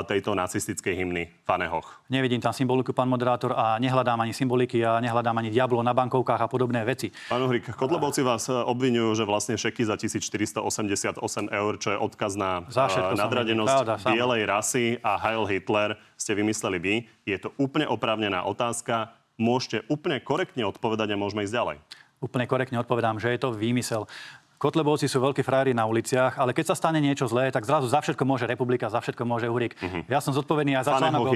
tejto nacistickej hymny Fanehoch. Nevidím tam symboliku, pán moderátor, a nehľadám ani symboliky a nehľadám ani diablo na bankovkách a podobné veci. Pán Uhrik, Kotlebovci vás e, obvinujú, že vlastne šeky za 1488 eur, čo je odkaz na e, nadradenosť pravda, bielej rasy a Heil Hitler, ste vymysleli vy. Je to úplne oprávnená otázka. Môžete úplne korektne odpovedať a môžeme ísť ďalej úplne korektne odpovedám, že je to výmysel. Kotlebovci sú veľkí frajery na uliciach, ale keď sa stane niečo zlé, tak zrazu za všetko môže republika, za všetko môže Uhrik. Uh-huh. Ja som zodpovedný aj za článok o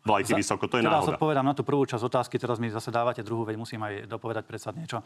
vlajky vysoko, to je teraz náhoda. odpovedám na tú prvú časť otázky, teraz mi zase dávate druhú, veď musím aj dopovedať predsa niečo.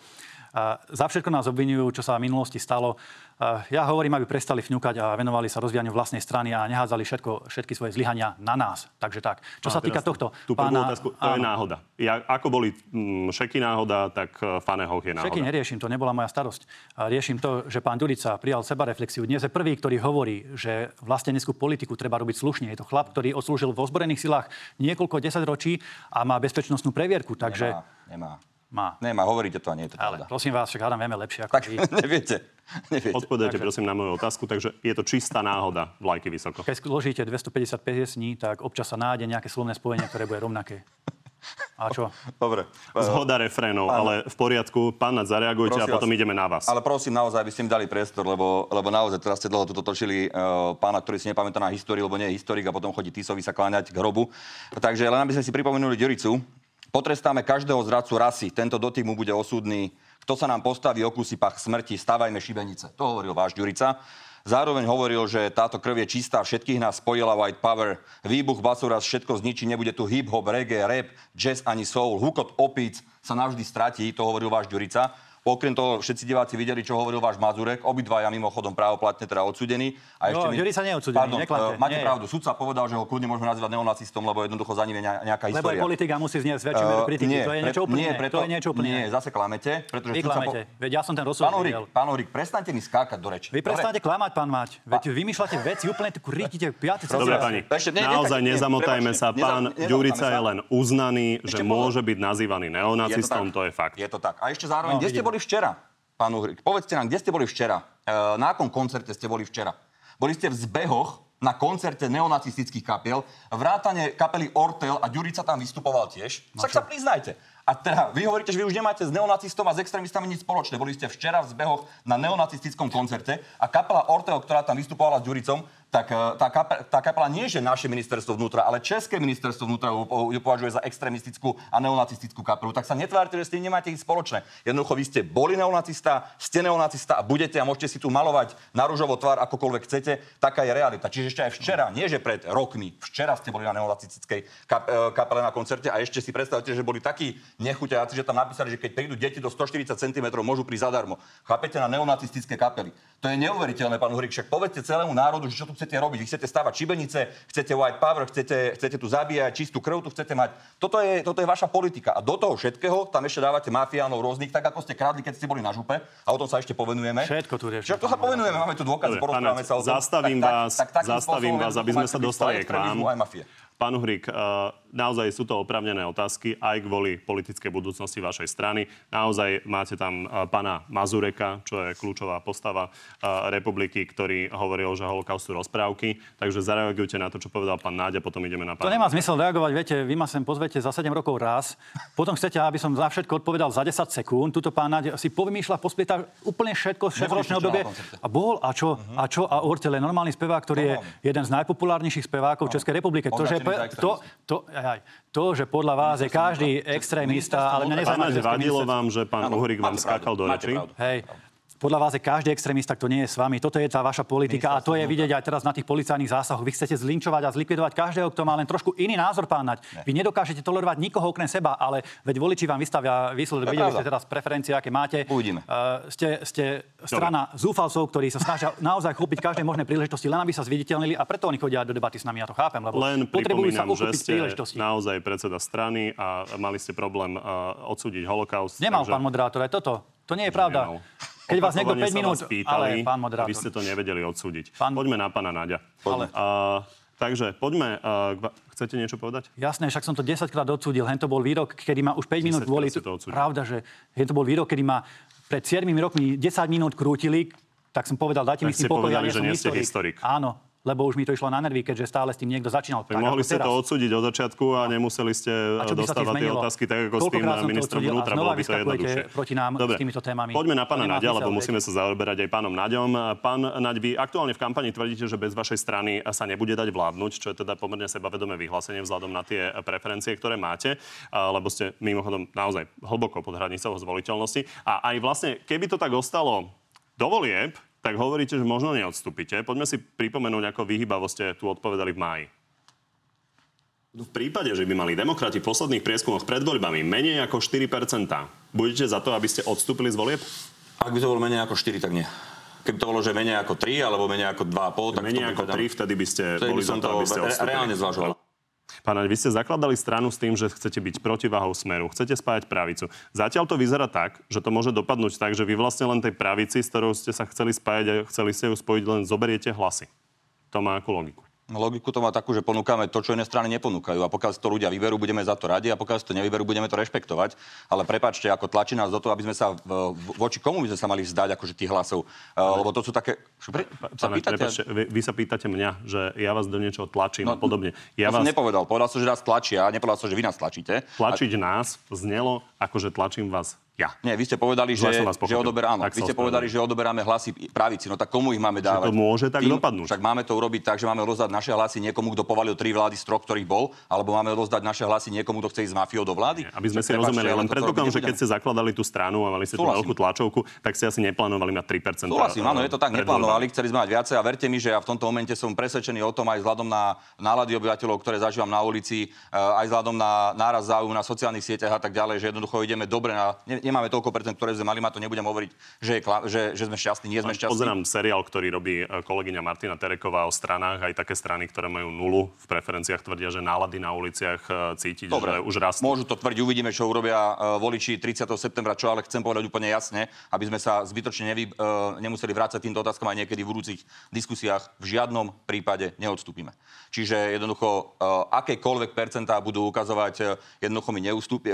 Uh, za všetko nás obvinujú, čo sa v minulosti stalo. Uh, ja hovorím, aby prestali fňukať a venovali sa rozvíjaniu vlastnej strany a nehádzali všetko, všetky svoje zlyhania na nás. Takže tak. Čo a sa týka tohto... Tú pána, otázku, to áno. je náhoda. Ja, ako boli mm, šeky náhoda, tak e, Fanehoch je náhoda. Šeky neriešim, to nebola moja starosť. Riešim to, že pán Durica prijal sebareflexiu. Dnes je prvý, ktorý hovorí, že vlasteneckú politiku treba robiť slušne. Je to chlap, ktorý odslúžil v ozbrojených silách niekoľko desaťročí ročí a má bezpečnostnú previerku. Takže... Nemá, nemá. Má. Nemá, hovoríte to a nie je to Ale prosím vás, však hádam vieme lepšie ako tak, vy. [LAUGHS] neviete. neviete. Odpovedajte takže... prosím na moju otázku, takže je to čistá náhoda vlajky vysoko. Keď zložíte 250 piesní, tak občas sa nájde nejaké slovné spojenie, ktoré bude rovnaké. A čo? Dobre. Zhoda refrénov, ale v poriadku. Pán Nad, zareagujte prosím a potom vás, ideme na vás. Ale prosím naozaj, aby ste mi dali priestor, lebo, lebo naozaj teraz ste dlho tuto točili uh, pána, ktorý si nepamätá na históriu, lebo nie je historik a potom chodí Tisovi sa kláňať k hrobu. Takže len aby sme si pripomenuli Ďuricu, Potrestáme každého zradcu rasy. Tento dotyk mu bude osudný. Kto sa nám postaví okusí pach smrti, stavajme šibenice. To hovoril váš Ďurica. Zároveň hovoril, že táto krv je čistá, všetkých nás spojila White Power. Výbuch basu raz všetko zničí, nebude tu hip-hop, reggae, rap, jazz ani soul. Hukot opíc sa navždy stratí, to hovoril váš Ďurica. Okrem toho všetci diváci videli, čo hovoril váš Mazurek, obidvaja mimochodom právoplatne teda odsudení. A no, ešte mi... sa neodsudený, Pardon, neklamte. máte nie. pravdu, sudca povedal, že ho kľudne môžeme nazývať neonacistom, lebo jednoducho za ním je nejaká história. Lebo politika musí znieť väčšiu mieru kritiky. Uh, nie, to je niečo úplne, nie, preto, to je niečo úplne. Nie, zase klamete. Pretože vy klamete. Po... Veď ja som ten rozsudok pán Uhrik, pán Uhrik, prestaňte mi skákať do reči. Vy prestaňte klamať, pán Mať. Veď vymýšľate veci úplne tu rítite piaty Dobre, pani, naozaj nezamotajme sa. Pán Ďurica je len uznaný, že môže byť nazývaný neonacistom, to je fakt. Je to tak. A ešte zároveň, kde ste boli včera? Pán Uhrik, povedzte nám, kde ste boli včera? E, na akom koncerte ste boli včera? Boli ste v zbehoch na koncerte neonacistických kapiel, vrátane kapely Ortel a Ďurica tam vystupoval tiež. Tak sa priznajte. A teda vy hovoríte, že vy už nemáte s neonacistom a s extrémistami nič spoločné. Boli ste včera v zbehoch na neonacistickom koncerte a kapela Orteo, ktorá tam vystupovala s Ďuricom, tak e, tá, kapela, tá kapela nie, že naše ministerstvo vnútra, ale České ministerstvo vnútra ju, považuje za extrémistickú a neonacistickú kapelu. Tak sa netvárte, že s tým nemáte nič spoločné. Jednoducho vy ste boli neonacista, ste neonacista a budete a môžete si tu malovať na rúžovo tvár akokoľvek chcete. Taká je realita. Čiže ešte aj včera, nie že pred rokmi, včera ste boli na neonacistickej kap, e, kapele na koncerte a ešte si predstavte, že boli takí nechuťaci, že tam napísali, že keď prídu deti do 140 cm, môžu prísť zadarmo. Chápete na neonacistické kapely. To je neuveriteľné, pán Uhrik. Však povedzte celému národu, že čo tu chcete robiť. Vy chcete stavať šibenice, chcete white power, chcete, chcete tu zabíjať, čistú krv tu chcete mať. Toto je, toto je vaša politika. A do toho všetkého tam ešte dávate mafiánov rôznych, tak ako ste kradli, keď ste boli na župe. A o tom sa ešte povenujeme. Všetko tu riešime. to sa povenujeme, máme tu dôkazy, porozprávame sa o tom. Zastavím tak, vás, tak, tak, zastavím vás, aby sme sa dostali k vám. Pán Uhrik, uh, naozaj sú to opravnené otázky aj kvôli politickej budúcnosti vašej strany. Naozaj máte tam uh, pána Mazureka, čo je kľúčová postava uh, republiky, ktorý hovoril, že holokaust sú rozprávky. Takže zareagujte na to, čo povedal pán Náďa, potom ideme na pána. To nemá zmysel reagovať, viete, vy ma sem pozvete za 7 rokov raz, potom chcete, aby som za všetko odpovedal za 10 sekúnd. Tuto pán Náďa si povymýšľa, pospieta úplne všetko z obdobie. A bol, a čo, uh-huh. a čo, a Ortel je normálny spevák, ktorý je jeden z najpopulárnejších spevákov v Českej republike. To, že to, to, aj, to, že podľa vás je každý extrémista, ale mňa nezaujíma... Vadilo vám, že pán Uhrik vám skákal do reči? Hej, podľa vás je každý extrémista, kto nie je s vami. Toto je tá vaša politika a to je vidieť aj teraz na tých policajných zásahoch. Vy chcete zlinčovať a zlikvidovať každého, kto má len trošku iný názor pán Nať. Vy nedokážete tolerovať nikoho okrem seba, ale veď voliči vám vystavia výsledok. Videli ste teraz preferencie, aké máte. Uvidíme. Uh, ste, ste strana Dobre. zúfalcov, ktorí sa snažia naozaj chopiť každé možné príležitosti, len aby sa zviditeľnili a preto oni chodia do debaty s nami. Ja to chápem, lebo len potrebujú sa že ste naozaj predseda strany a mali ste problém uh, odsúdiť holokaust. Nemal takže... pán moderátor, aj toto. To nie je pravda. Nemal. Keď vás niekto 5 minút... Pýtali, ale pán moderátor. Vy ste to nevedeli odsúdiť. Pán... Poďme na pána Nadia. Ale... Uh, takže poďme... Uh, chcete niečo povedať? Jasné, však som to 10 krát odsúdil. Hen to bol výrok, kedy ma už 5 minút kvôli... Pravda, že hen to bol výrok, kedy ma pred 7 rokmi 10 minút krútili, tak som povedal, dajte mi s tým pokoj, ja že nie ste historik. Áno, lebo už mi to išlo na nervy, keďže stále s tým niekto začínal. Tak, mohli ste teraz. to odsúdiť od začiatku a nemuseli ste dostávať tie otázky tak ako s tým ministrom vnútra. Bolo by to jednoduchšie. proti nám Dobre. s týmito témami. Poďme na pána Nadia, lebo musíme sa zaoberať aj pánom Naďom. Pán Naď, vy aktuálne v kampani tvrdíte, že bez vašej strany sa nebude dať vládnuť, čo je teda pomerne sebavedomé vyhlásenie vzhľadom na tie preferencie, ktoré máte, lebo ste mimochodom naozaj hlboko pod hranicou zvoliteľnosti. A aj vlastne, keby to tak ostalo do volieb, tak hovoríte, že možno neodstúpite. Poďme si pripomenúť, ako vyhybavo ste tu odpovedali v máji. V prípade, že by mali demokrati v posledných prieskumoch pred voľbami menej ako 4%, budete za to, aby ste odstúpili z volieb? Ak by to bolo menej ako 4, tak nie. Keby to bolo, že menej ako 3 alebo menej ako 2,5, tak menej ako 3, vtedy by ste vtedy boli by za to, aby ste odstúpili. Reálne zvažoval. Pán vy ste zakladali stranu s tým, že chcete byť protivahou smeru, chcete spájať pravicu. Zatiaľ to vyzerá tak, že to môže dopadnúť tak, že vy vlastne len tej pravici, s ktorou ste sa chceli spájať a chceli ste ju spojiť, len zoberiete hlasy. To má akú logiku. Logiku to má takú, že ponúkame to, čo iné strany neponúkajú. A pokiaľ si to ľudia vyberú, budeme za to radi a pokiaľ si to nevyberú, budeme to rešpektovať. Ale prepačte, ako tlačí nás do toho, aby sme sa v, voči komu by sme sa mali vzdať akože tých hlasov. Ale... Lebo to sú také... Pre, sa pýtate... Prepačte, vy, vy, sa pýtate mňa, že ja vás do niečoho tlačím no, a podobne. Ja to vás... som nepovedal. Povedal som, že nás tlačia, nepovedal som, že vy nás tlačíte. Tlačiť a... nás znelo, ako že tlačím vás ja. Nie, vy ste povedali, že, že, odober, áno, vy ste povedali, že odoberáme hlasy pravici. No tak komu ich máme dávať? Že to môže tak Tým, dopadnúť. Však máme to urobiť tak, že máme rozdať naše hlasy niekomu, kto povalil tri vlády z troch, ktorých bol, alebo máme rozdať naše hlasy niekomu, kto chce ísť z mafiou do vlády? Nie, aby sme si rozumeli, len predpokladám, že keď ste zakladali tú stranu a mali ste tú veľkú tlačovku, tak ste asi neplánovali mať 3%. Súhlasím, áno, je to tak, neplánovali, chceli sme mať viacej a verte mi, že ja v tomto momente som presvedčený o tom aj vzhľadom na nálady obyvateľov, ktoré zažívam na ulici, eh, aj vzhľadom na náraz záujmu na sociálnych sieťach a tak ďalej, že jednoducho ideme dobre na, nemáme toľko percent, ktoré sme mali, ma to nebudem hovoriť, že, je, že, že sme šťastní, nie sme šťastní. Pozerám seriál, ktorý robí e, kolegyňa Martina Tereková o stranách, aj také strany, ktoré majú nulu v preferenciách, tvrdia, že nálady na uliciach e, cítiť, Dobre, že už rastú. Môžu to tvrdiť, uvidíme, čo urobia voliči 30. septembra, čo ale chcem povedať úplne jasne, aby sme sa zbytočne nevy, nemuseli vrácať týmto otázkam aj niekedy v budúcich diskusiách. V žiadnom prípade neodstúpime. Čiže jednoducho akékoľvek percentá budú ukazovať, jednoducho mi neustúpi,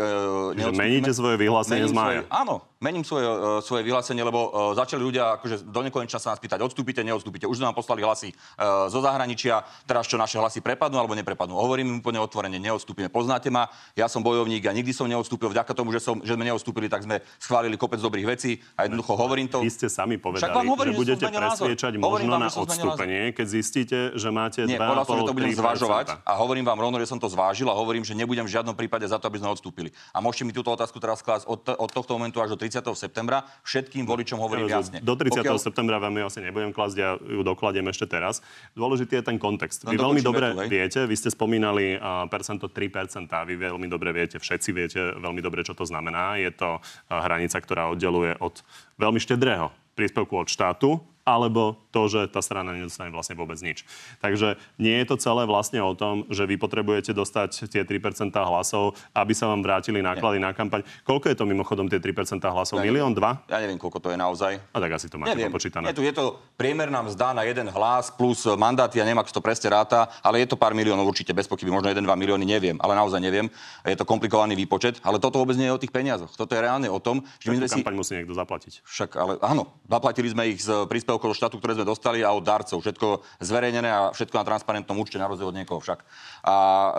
meníte svoje vyhlásenie z mája. Áno, mením svoje, uh, svoje vyhlásenie, lebo uh, začali ľudia akože do nekonečna sa nás pýtať, odstúpite, neodstúpite. Už nám poslali hlasy uh, zo zahraničia, teraz čo naše hlasy prepadnú alebo neprepadnú. Hovorím im úplne otvorene, neodstúpime. Poznáte ma, ja som bojovník a nikdy som neodstúpil. Vďaka tomu, že, som, že sme neodstúpili, tak sme schválili kopec dobrých vecí a jednoducho hovorím to. Vy ste sami povedali, hovorím, že budete že presviečať možno vám, na odstúpenie, keď zistíte, že máte Nie, 2,5 som, že to budem zvažovať a hovorím vám rovno, že som to zvážil a hovorím, že nebudem v žiadnom prípade za to, aby sme odstúpili. A môžete mi túto otázku teraz klásť od, od tohto momentu až do 30. septembra všetkým voličom hovorím ja, jasne. Do 30. Pokiaľ... septembra vám ju asi nebudem klásť, ja ju dokladiem ešte teraz. Dôležitý je ten kontext. Vy no, veľmi dobre tu, viete, vy ste spomínali uh, percento 3%, vy veľmi dobre viete, všetci viete veľmi dobre, čo to znamená. Je to uh, hranica, ktorá oddeluje od veľmi štedrého príspevku od štátu alebo to, že tá strana nedostane vlastne vôbec nič. Takže nie je to celé vlastne o tom, že vy potrebujete dostať tie 3% hlasov, aby sa vám vrátili náklady nie. na kampaň. Koľko je to mimochodom tie 3% hlasov? Ja Milión, dva? Ja neviem, koľko to je naozaj. A tak asi to máte neviem. Je, tu, je to priemerná mzda na jeden hlas plus mandáty, ja neviem, ako to presne ráta, ale je to pár miliónov určite, bez pochyby, možno 1-2 milióny, neviem, ale naozaj neviem. Je to komplikovaný výpočet, ale toto vôbec nie je o tých peniazoch. Toto je reálne o tom, že my sme si... musí niekto zaplatiť. Však, ale áno, zaplatili sme ich z príspevkov do štátu, ktoré sme dostali a od darcov. Všetko zverejnené a všetko na transparentnom účte, na rozdiel od niekoho však. A e,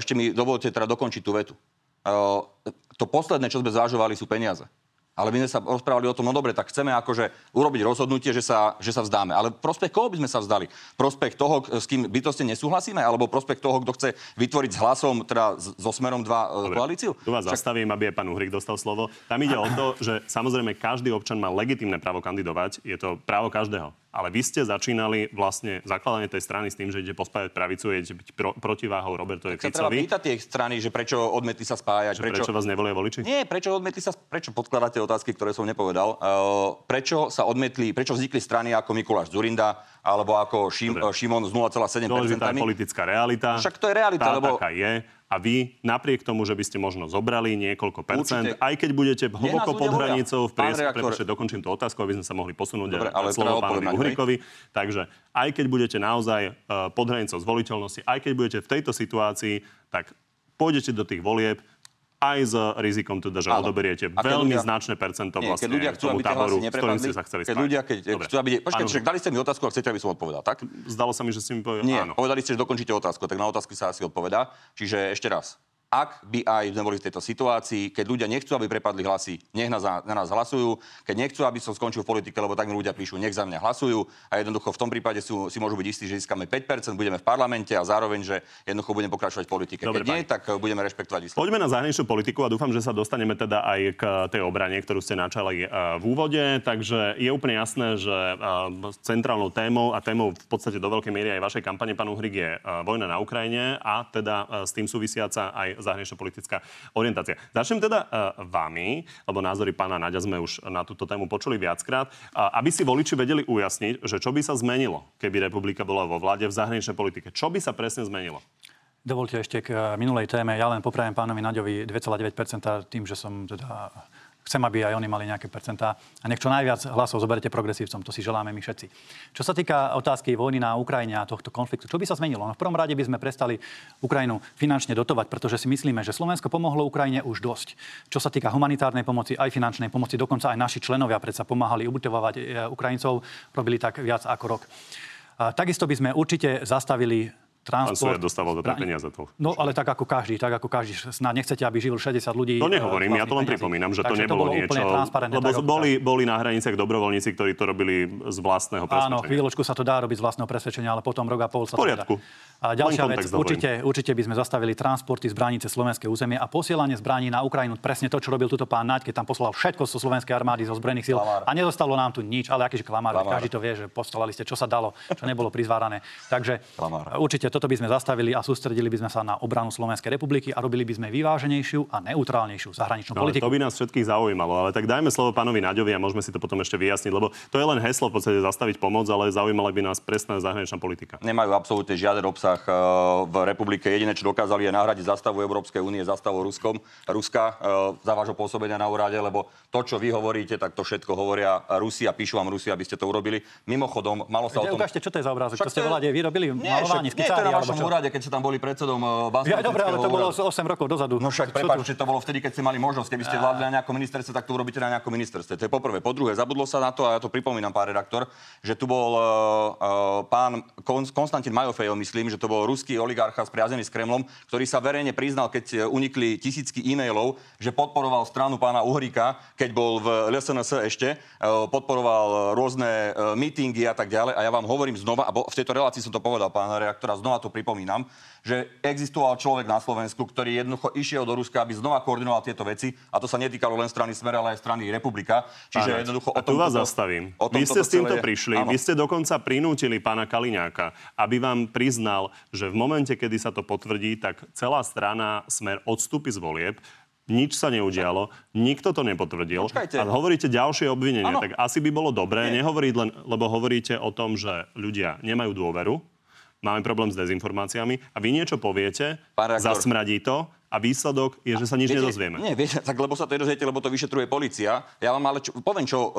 ešte mi dovolte teda dokončiť tú vetu. E, to posledné, čo sme zvažovali, sú peniaze. Ale my sme sa rozprávali o tom, no dobre, tak chceme akože urobiť rozhodnutie, že sa, že sa vzdáme. Ale prospech koho by sme sa vzdali? Prospech toho, s kým bytostne nesúhlasíme? Alebo prospech toho, kto chce vytvoriť s hlasom, teda so Smerom 2 e, dobre, koalíciu? Tu vás Však... zastavím, aby aj pán Uhrik dostal slovo. Tam ide o to, že samozrejme každý občan má legitimné právo kandidovať. Je to právo každého. Ale vy ste začínali vlastne zakladanie tej strany s tým, že ide pospájať pravicu, ide byť pro, protiváhou Robertovi Ficovi. Treba pýtať tie strany, že prečo odmetli sa spájať. Že prečo, prečo vás nevolia voliči? Nie, prečo odmetli sa, prečo podkladáte otázky, ktoré som nepovedal. Uh, prečo sa odmetli, prečo vznikli strany ako Mikuláš Zurinda, alebo ako Šim, Šimon z 0,7%. Dôležitá je politická realita. Však to je realita, tá, lebo... Taká je a vy napriek tomu, že by ste možno zobrali niekoľko percent, Určite. aj keď budete hlboko pod hranicou v priesku, pretože dokončím tú otázku, aby sme sa mohli posunúť Dobre, ale slovo pánovi Uhrikovi. Takže aj keď budete naozaj uh, pod hranicou zvoliteľnosti, aj keď budete v tejto situácii, tak pôjdete do tých volieb, aj s rizikom teda, že Áno. odoberiete veľmi ľudia, značné percento vlastne keď ľudia chcú, tomu táboru, s ktorým ste sa chceli keď ľudia, keď Dobre. chcú, aby... Počkajte, však dali ste mi otázku a chcete, aby som odpovedal, tak? Zdalo sa mi, že ste mi povedali. Nie, áno. povedali ste, že dokončíte otázku, tak na otázky sa asi odpovedá. Čiže ešte raz ak by aj sme boli v tejto situácii, keď ľudia nechcú, aby prepadli hlasy, nech na, na nás hlasujú, keď nechcú, aby som skončil v politike, lebo tak mi ľudia píšu, nech za mňa hlasujú a jednoducho v tom prípade sú, si môžu byť istí, že získame 5%, budeme v parlamente a zároveň, že jednoducho budeme pokračovať v politike. Dobre, keď pani. nie, tak budeme rešpektovať výsledky. Poďme na zahraničnú politiku a dúfam, že sa dostaneme teda aj k tej obrane, ktorú ste načali eh, v úvode. Takže je úplne jasné, že eh, centrálnou témou a témou v podstate do veľkej miery aj vašej kampane, pán Uhrik, je eh, vojna na Ukrajine a teda s tým súvisiaca aj zahraničná politická orientácia. Začnem teda uh, vami, lebo názory pána Naďa sme už na túto tému počuli viackrát, uh, aby si voliči vedeli ujasniť, že čo by sa zmenilo, keby republika bola vo vláde v zahraničnej politike. Čo by sa presne zmenilo? Dovolte ešte k minulej téme. Ja len poprajem pánovi Naďovi 2,9% tým, že som teda Chcem, aby aj oni mali nejaké percentá. A nech čo najviac hlasov zoberete progresívcom. To si želáme my všetci. Čo sa týka otázky vojny na Ukrajine a tohto konfliktu, čo by sa zmenilo? No v prvom rade by sme prestali Ukrajinu finančne dotovať, pretože si myslíme, že Slovensko pomohlo Ukrajine už dosť. Čo sa týka humanitárnej pomoci, aj finančnej pomoci, dokonca aj naši členovia predsa pomáhali ubytovať e, Ukrajincov, robili tak viac ako rok. Takisto by sme určite zastavili transport. Pán dostával do peniaze to. No ale tak ako každý, tak ako každý. Snad nechcete, aby žil 60 ľudí. To nehovorím, ja to len pripomínam, že to nebolo to niečo. Lebo boli, boli na hraniciach dobrovoľníci, ktorí to robili z vlastného presvedčenia. Áno, chvíľočku sa to dá robiť z vlastného presvedčenia, ale potom rok a pol sa to dá. A ďalšia vec, určite, určite by sme zastavili transporty zbraní cez slovenské územie a posielanie zbraní na Ukrajinu. Presne to, čo robil tuto pán Naď, keď tam poslal všetko zo slovenskej armády, zo zbrojných síl. A nezostalo nám tu nič, ale akýže klamár. Každý to vie, že poslali ste, čo sa dalo, čo nebolo prizvárané. Takže určite toto Toto by sme zastavili a sústredili by sme sa na obranu Slovenskej republiky a robili by sme vyváženejšiu a neutrálnejšiu zahraničnú no, politiku. To by nás všetkých zaujímalo, ale tak dajme slovo pánovi Naďovi a môžeme si to potom ešte vyjasniť, lebo to je len heslo v podstate zastaviť pomoc, ale zaujímala by nás presná zahraničná politika. Nemajú absolútne žiaden obsah e, v republike. Jediné, čo dokázali, je nahradiť zastavu Európskej únie zastavu Ruskom, Ruska e, za vášho pôsobenia na úrade, lebo to, čo vy hovoríte, tak to všetko hovoria Rusi a píšu vám Rusi, aby ste to urobili. Mimochodom, malo sa o tom... Ukážte, čo to je za obrázok? Čo ste volali, vy robili nie, malovanie, je na vašom úrade, keď ste tam boli predsedom uh, Ja, dobre, ale to bolo 8 rokov dozadu. No však prepáčte, to bolo vtedy, keď ste mali možnosť. Keby ste vládli na nejakom ministerstve, tak to urobíte na nejakom ministerstve. To je poprvé. Po druhé, zabudlo sa na to, a ja to pripomínam, pán redaktor, že tu bol uh, uh, pán Konstantin Majofejov, myslím, že to bol ruský oligarcha spriazený s Kremlom, ktorý sa verejne priznal, keď unikli tisícky e-mailov, že podporoval stranu pána Uhríka, keď bol v LSNS ešte, uh, podporoval rôzne uh, mítingy a tak ďalej. A ja vám hovorím znova, a v tejto relácii som to povedal, pán redaktor, a znova to pripomínam, že existoval človek na Slovensku, ktorý jednoducho išiel do Ruska, aby znova koordinoval tieto veci. A to sa netýkalo len strany Smer, ale aj strany Republika. Čiže Pána, jednoducho... A tu vás zastavím. O vy ste s týmto celé... prišli. Áno. Vy ste dokonca prinútili pána Kaliňáka, aby vám priznal, že v momente, kedy sa to potvrdí, tak celá strana Smer odstúpi z volieb nič sa neudialo, nikto to nepotvrdil. Počkajte. A hovoríte ďalšie obvinenie, ano. tak asi by bolo dobré Nie. nehovoriť len, lebo hovoríte o tom, že ľudia nemajú dôveru, máme problém s dezinformáciami a vy niečo poviete, zasmradí to a výsledok je, že sa nič viete, nedozvieme. Nie, viete, tak lebo sa to nedozviete, lebo to vyšetruje policia. Ja vám ale čo, poviem, čo uh,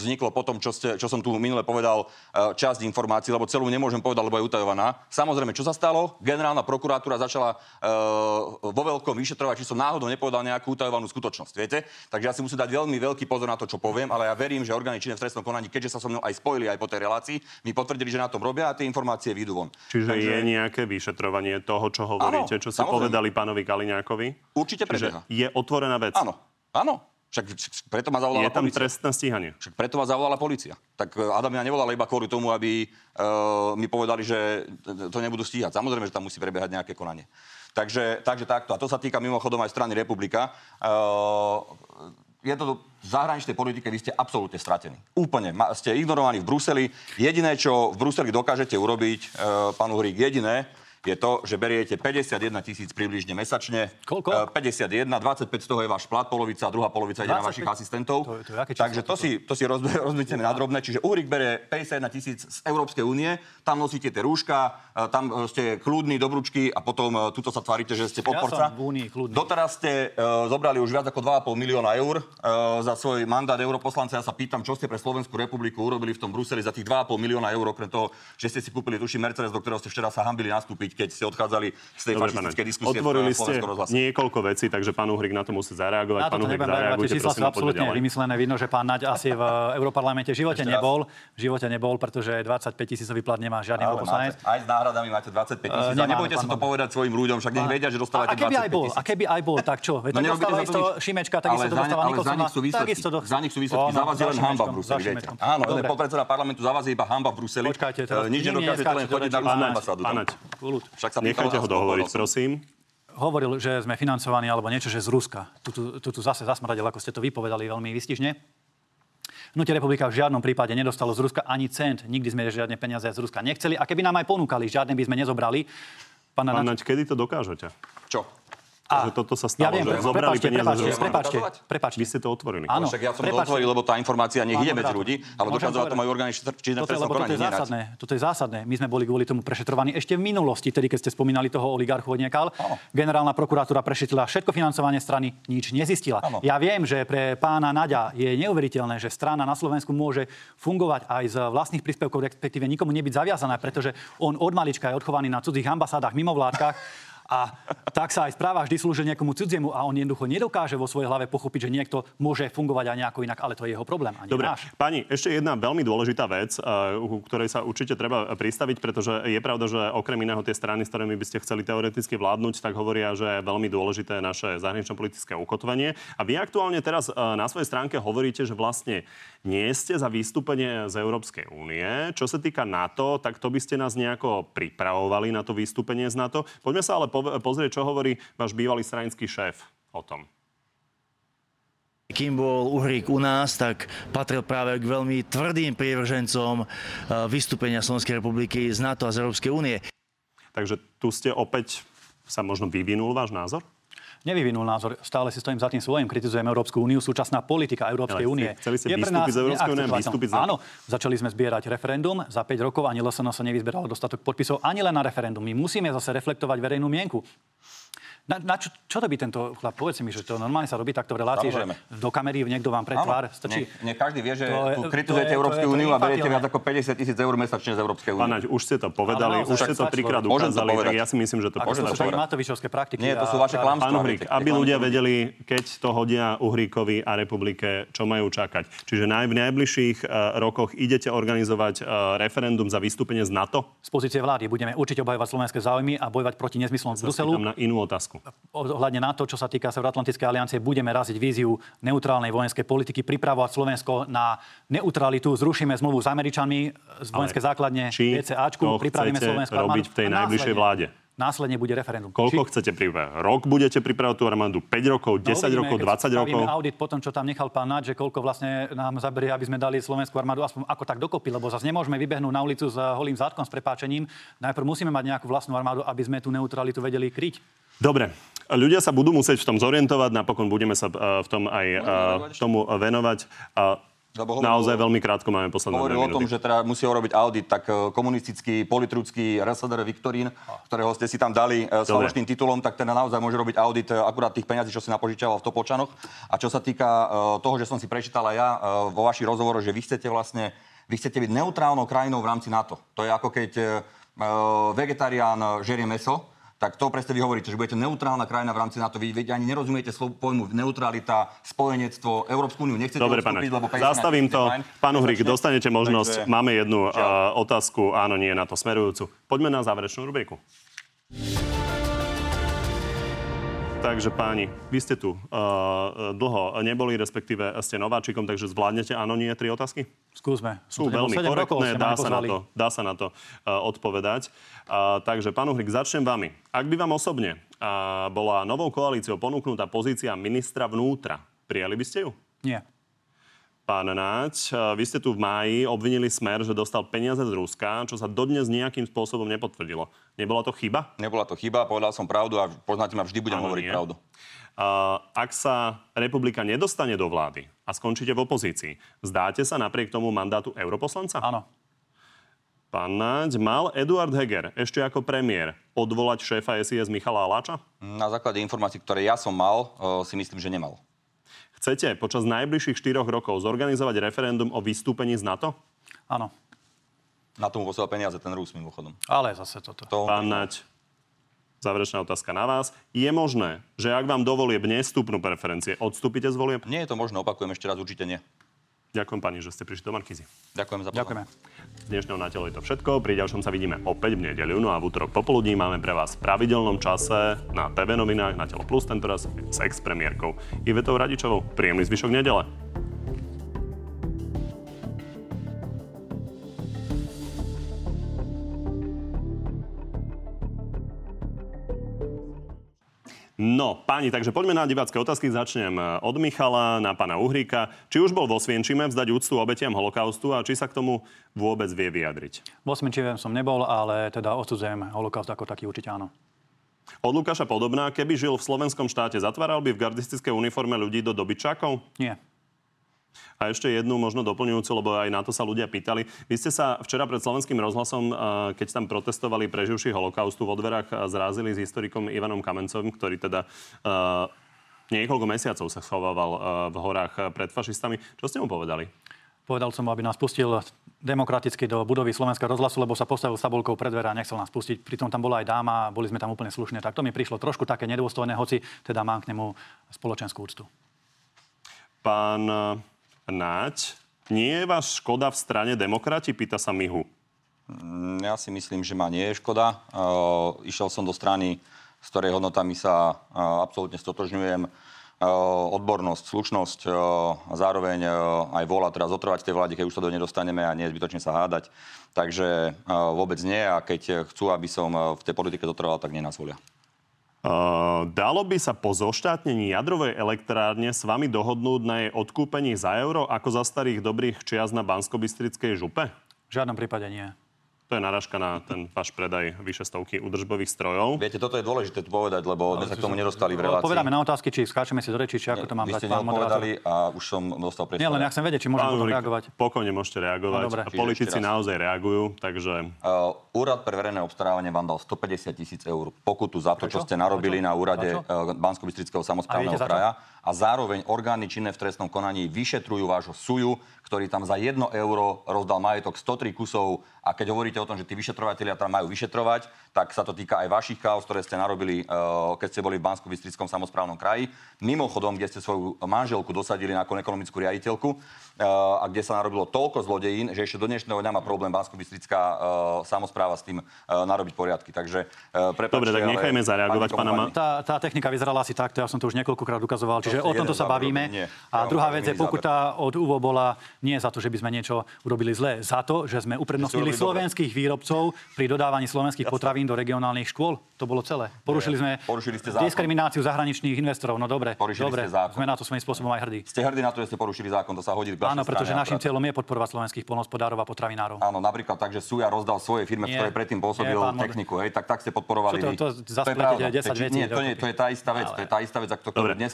vzniklo po tom, čo, ste, čo som tu minule povedal, uh, časť informácií, lebo celú nemôžem povedať, lebo je utajovaná. Samozrejme, čo sa stalo? Generálna prokuratúra začala uh, vo veľkom vyšetrovať, či som náhodou nepovedal nejakú utajovanú skutočnosť, viete? Takže ja si musím dať veľmi veľký pozor na to, čo poviem, ale ja verím, že orgány činné v trestnom konaní, keďže sa so mnou aj spojili aj po tej relácii, mi potvrdili, že na tom robia a tie informácie vyjdú von. Čiže Takže... je nejaké vyšetrovanie toho, čo hovoríte, ano, čo ste povedali pánovi Kaliňákovi? Určite prebieha. je otvorená vec. Áno, áno. Však preto ma zavolala Je tam policia. trestné stíhanie. Však preto ma zavolala policia. Tak e, Adam mňa nevolal iba kvôli tomu, aby uh, mi povedali, že to nebudú stíhať. Samozrejme, že tam musí prebiehať nejaké konanie. Takže, takže takto. A to sa týka mimochodom aj strany Republika. Uh, je to v zahraničnej politike, vy ste absolútne stratení. Úplne. Ste ignorovaní v Bruseli. Jediné, čo v Bruseli dokážete urobiť, uh, pán Uhrík, jediné, je to, že beriete 51 tisíc približne mesačne. Koľko? 51, 25 z toho je váš plat, polovica a druhá polovica ide na vašich asistentov. To, to, to Takže to, si, to si na drobné. Čiže Uhrik berie 51 tisíc z Európskej únie, tam nosíte tie rúška, e, tam e, ste kľudní, dobručky a potom tuto sa tvárite, že ste podporca. Ja som v únii kľudný. Doteraz ste uh, zobrali už viac ako 2,5 milióna eur uh, za svoj mandát europoslanca. Ja sa pýtam, čo ste pre Slovenskú republiku urobili v tom Bruseli za tých 2,5 milióna eur, okrem toho, že ste si kúpili tuším Mercedes, do ktorého ste včera sa hambili nastúpiť, keď ste odchádzali z tej fašistickej diskusie. Otvorili ste niekoľko vecí, takže pán Uhrik na to musí zareagovať. Na pán Uhrik, zareagujte, čísla sú absolútne vymyslené. Vidno, že pán Naď asi v Európarlamente v živote nebol. V živote nebol, pretože 25 tisícový plat nemá žiadny europoslanec. Aj s náhradami máte 25 tisíc. Uh, nebojte sa to povedať svojim ľuďom, však nech vedia, že dostávate 25 tisíc. A keby aj bol, tak čo? Veď no, dostáva isto Šimečka, takisto to dostáva Nikolsona. Za nich sú výsledky. Za vás je len hamba v Bruseli, viete. Áno, podpredseda parlamentu za vás je iba hamba v Bruseli. Počkajte, teraz nič nedokážete len chodiť na rúznú ambasádu. Však sa Nechajte ho dohovoriť, prosím. Hovoril, že sme financovaní alebo niečo, že z Ruska. Tu, tu, zase zasmradil, ako ste to vypovedali veľmi vystižne. Hnutie republika v žiadnom prípade nedostalo z Ruska ani cent. Nikdy sme žiadne peniaze z Ruska nechceli. A keby nám aj ponúkali, žiadne by sme nezobrali. Pán Naď, kedy to dokážete? Čo? A, že toto sa stalo, ja viem, že zobrali prepáčte, peniaze prepáčte, prepáčte, prepáčte. Vy ste to otvorili. Áno, však ja som prepáčte. to otvoril, lebo tá informácia nech ide medzi ľudí, ale dokázala to majú orgány činné v toto je zásadné. Toto je zásadné. My sme boli kvôli tomu prešetrovaní ešte v minulosti, tedy keď ste spomínali toho oligarchu odniekal. Generálna prokuratúra prešetrila všetko financovanie strany, nič nezistila. Ja viem, že pre pána Naďa je neuveriteľné, že strana na Slovensku môže fungovať aj z vlastných príspevkov, respektíve nikomu nebyť zaviazaná, pretože on od malička je odchovaný na cudzích ambasádach, mimovládkach a tak sa aj správa vždy slúži nejakomu cudziemu a on jednoducho nedokáže vo svojej hlave pochopiť, že niekto môže fungovať aj nejako inak, ale to je jeho problém. A Dobre, náš. pani, ešte jedna veľmi dôležitá vec, u ktorej sa určite treba pristaviť, pretože je pravda, že okrem iného tie strany, s ktorými by ste chceli teoreticky vládnuť, tak hovoria, že je veľmi dôležité naše zahranično-politické ukotvenie. A vy aktuálne teraz na svojej stránke hovoríte, že vlastne nie ste za vystúpenie z Európskej únie. Čo sa týka NATO, tak to by ste nás nejako pripravovali na to vystúpenie z NATO. Poďme sa ale po pozrieť, čo hovorí váš bývalý stranický šéf o tom. Kým bol Uhrík u nás, tak patril práve k veľmi tvrdým prívržencom eh, vystúpenia Slovenskej republiky z NATO a z Európskej únie. Takže tu ste opäť sa možno vyvinul váš názor? Nevyvinul názor. Stále si stojím za tým svojím. Kritizujem Európsku úniu. Súčasná politika Európskej únie. Chceli ste vystúpiť z Európskej únie vystúpiť. Áno, začali sme zbierať referendum. Za 5 rokov ani LSN sa nevyzberalo dostatok podpisov ani len na referendum. My musíme zase reflektovať verejnú mienku. Na, na čo, čo to by tento chlap? Povedz mi, že to normálne sa robí takto v relácii, Samozrejme. že do kamery niekto vám pred tvár stačí. Nie, nie každý vie, že to tu kritizujete Európsku úniu a beriete viac ako 50 tisíc eur mesačne z Európskej únie. Pánaď, už ste to povedali, už ste to trikrát ukázali, tak ja si myslím, že to posledné. To sú Matovičovské praktiky. Nie, to sú vaše klamstvá. Pán Uhrík, aby ľudia vedeli, keď to hodia Uhríkovi a republike, čo majú čakať. Čiže v najbližších e, rokoch idete organizovať e, referendum za vystúpenie z NATO? Z pozície vlády budeme určite obhajovať slovenské záujmy a bojovať proti nezmyslom z Bruselu. na inú otázku ohľadne na to, čo sa týka Severoatlantickej aliancie, budeme raziť víziu neutrálnej vojenskej politiky, pripravovať Slovensko na neutralitu, zrušíme zmluvu s Američanmi z vojenské základne VCAčku, pripravíme Slovensko robiť v tej najbližšej vláde? Následne bude referendum. Koľko Či... chcete pripravať? Rok budete pripravať tú armádu? 5 rokov, 10 no, uvidíme, rokov, 20 rokov? audit po tom, čo tam nechal pán Naď, že koľko vlastne nám zaberie, aby sme dali slovenskú armádu aspoň ako tak dokopy, lebo zase nemôžeme vybehnúť na ulicu s holým zátkom s prepáčením. Najprv musíme mať nejakú vlastnú armádu, aby sme tú neutralitu vedeli kryť. Dobre, ľudia sa budú musieť v tom zorientovať, napokon budeme sa uh, v tom aj uh, tomu venovať. Uh, lebo Naozaj veľmi krátko máme posledné Hovoril o tom, že teda musí urobiť audit, tak komunistický, politrucký RSDR Viktorín, ktorého ste si tam dali s falošným titulom, tak teda naozaj môže robiť audit akurát tých peňazí, čo si napožičal v Topočanoch. A čo sa týka toho, že som si prečítal aj ja vo vašich rozhovoroch, že vy chcete vlastne, vy chcete byť neutrálnou krajinou v rámci NATO. To je ako keď vegetarián žerie meso, tak to presne vy hovoríte, že budete neutrálna krajina v rámci NATO. Vy, vy ani nerozumiete slovo pojmu neutralita, spojenectvo, Európsku úniu. Nechcete Dobre, pane, lebo zastavím to. Pán Uhrik, dostanete možnosť. Takže... Máme jednu uh, otázku, áno, nie na to smerujúcu. Poďme na záverečnú rubriku. Takže páni, vy ste tu uh, dlho neboli, respektíve ste nováčikom, takže zvládnete áno, nie, tri otázky? Skúsme. Sú veľmi korektné, dá sa, na to, dá sa na to uh, odpovedať. Uh, takže, pán Uhrik, začnem vami. Ak by vám osobne uh, bola novou koalíciou ponúknutá pozícia ministra vnútra, prijali by ste ju? Nie. Pán Náď, vy ste tu v máji obvinili Smer, že dostal peniaze z Ruska, čo sa dodnes nejakým spôsobom nepotvrdilo. Nebola to chyba? Nebola to chyba, povedal som pravdu a poznáte ma, vždy budem ano, hovoriť nie. pravdu. Uh, ak sa republika nedostane do vlády a skončíte v opozícii, zdáte sa napriek tomu mandátu europoslanca? Áno. Pán Náď, mal Eduard Heger ešte ako premiér odvolať šéfa SIS Michala Aláča? Na základe informácií, ktoré ja som mal, si myslím, že nemal. Chcete počas najbližších 4 rokov zorganizovať referendum o vystúpení z NATO? Áno. Na tomu posiela peniaze ten Rus mimochodom. Ale zase toto. To... Pán Naď, záverečná otázka na vás. Je možné, že ak vám do volieb nestúpnú preferencie, odstúpite z volieb? Nie je to možné, opakujem ešte raz, určite nie. Ďakujem pani, že ste prišli do Markizy. Ďakujem za Ďakujeme. Z dnešného na telo je to všetko. Pri ďalšom sa vidíme opäť v nedeľu. No a v útorok popoludní máme pre vás v pravidelnom čase na TV novinách na Telo Plus tentoraz s ex-premiérkou Ivetou Radičovou. Príjemný zvyšok nedele. No, páni, takže poďme na divácké otázky. Začnem eh, od Michala na pána Uhríka. Či už bol vo Svienčime vzdať úctu obetiam holokaustu a či sa k tomu vôbec vie vyjadriť? Vo Svienčime som nebol, ale teda odsudzujem holokaust ako taký určite áno. Od Lukáša Podobná, keby žil v slovenskom štáte, zatváral by v gardistickej uniforme ľudí do dobyčákov? Nie. A ešte jednu možno doplňujúcu, lebo aj na to sa ľudia pýtali. Vy ste sa včera pred slovenským rozhlasom, keď tam protestovali preživší holokaustu vo dverách, zrázili s historikom Ivanom Kamencovým, ktorý teda niekoľko mesiacov sa schovával v horách pred fašistami. Čo ste mu povedali? Povedal som mu, aby nás pustil demokraticky do budovy Slovenského rozhlasu, lebo sa postavil sabulkou pred dvere a nechcel nás pustiť. Pritom tam bola aj dáma, boli sme tam úplne slušne. Tak to mi prišlo trošku také nedôstojné, hoci teda mám k nemu spoločenskú úctu. Pán Náď, nie je vás škoda v strane demokrati? Pýta sa Mihu. Mm, ja si myslím, že ma nie je škoda. Uh, išiel som do strany, s ktorej hodnotami sa uh, absolútne stotožňujem. Uh, odbornosť, slušnosť a zároveň aj vola teraz zotrvať tej vláde, keď už sa do nej dostaneme a nie zbytočne sa hádať. Takže vôbec nie a keď chcú, aby som v tej politike zotrval, tak nie nás volia. Uh, dalo by sa po zoštátnení jadrovej elektrárne s vami dohodnúť na jej odkúpení za euro, ako za starých dobrých čias na bansko župe? V žiadnom prípade nie. To je naražka na ten váš predaj vyše stovky údržbových strojov. Viete, toto je dôležité tu povedať, lebo sme sa k tomu nedostali v relácii. Povedáme na otázky, či skáčeme si do reči, či ako to mám dať pán moderátor. a už som dostal priestor. Nie, len ja chcem vedieť, či môžem Pán reagovať. Pokojne môžete reagovať. No, Politici naozaj reagujú, takže... Uh, úrad pre verejné obstarávanie vám dal 150 tisíc eur pokutu za to, čo Prečo? ste narobili Prečo? na úrade čo? uh, Bansko-Bystrického samozprávneho čo? kraja a zároveň orgány činné v trestnom konaní vyšetrujú vášho suju, ktorý tam za 1 euro rozdal majetok 103 kusov a keď hovoríte o tom, že tí vyšetrovatelia tam majú vyšetrovať, tak sa to týka aj vašich chaos, ktoré ste narobili, uh, keď ste boli v Bansko-Bystrickom samozprávnom kraji. Mimochodom, kde ste svoju manželku dosadili na ako ekonomickú riaditeľku uh, a kde sa narobilo toľko zlodejín, že ešte do dnešného dňa má problém Bansko-Bystrická uh, samozpráva s tým narobiť poriadky. Takže prepáčte, Dobre, tak nechajme zareagovať pána Ma- Tá, tá technika vyzerala asi takto, ja som to už niekoľkokrát ukazoval, čiže To o tomto sa bavíme. nie. A Ja druhá vec je, pokuta od UVO bola nie za to, že by sme niečo urobili zle, za to, že sme uprednostnili slovenských výrobcov pri dodávaní slovenských potravín do regionálnych škôl. To bolo celé. Porušili sme Porušili ste zákon. diskrimináciu zahraničných investorov. No dobre, Porušili dobre, ste zákon. sme na to svojím spôsobom aj hrdí. Ste hrdí na to, že ste porušili zákon, to sa hodí k Áno, pretože našim cieľom je podporovať slovenských polnospodárov a potravinárov. Áno, napríklad tak, že Suja rozdal svojej firme, v ktorej predtým pôsobil Nie, techniku, hej, tak tak ste podporovali Čo to- to zase je pletíte pravda. 10 To to, dokopy. to je tá istá vec, to je tá istá vec, ktorú Dobre, dnes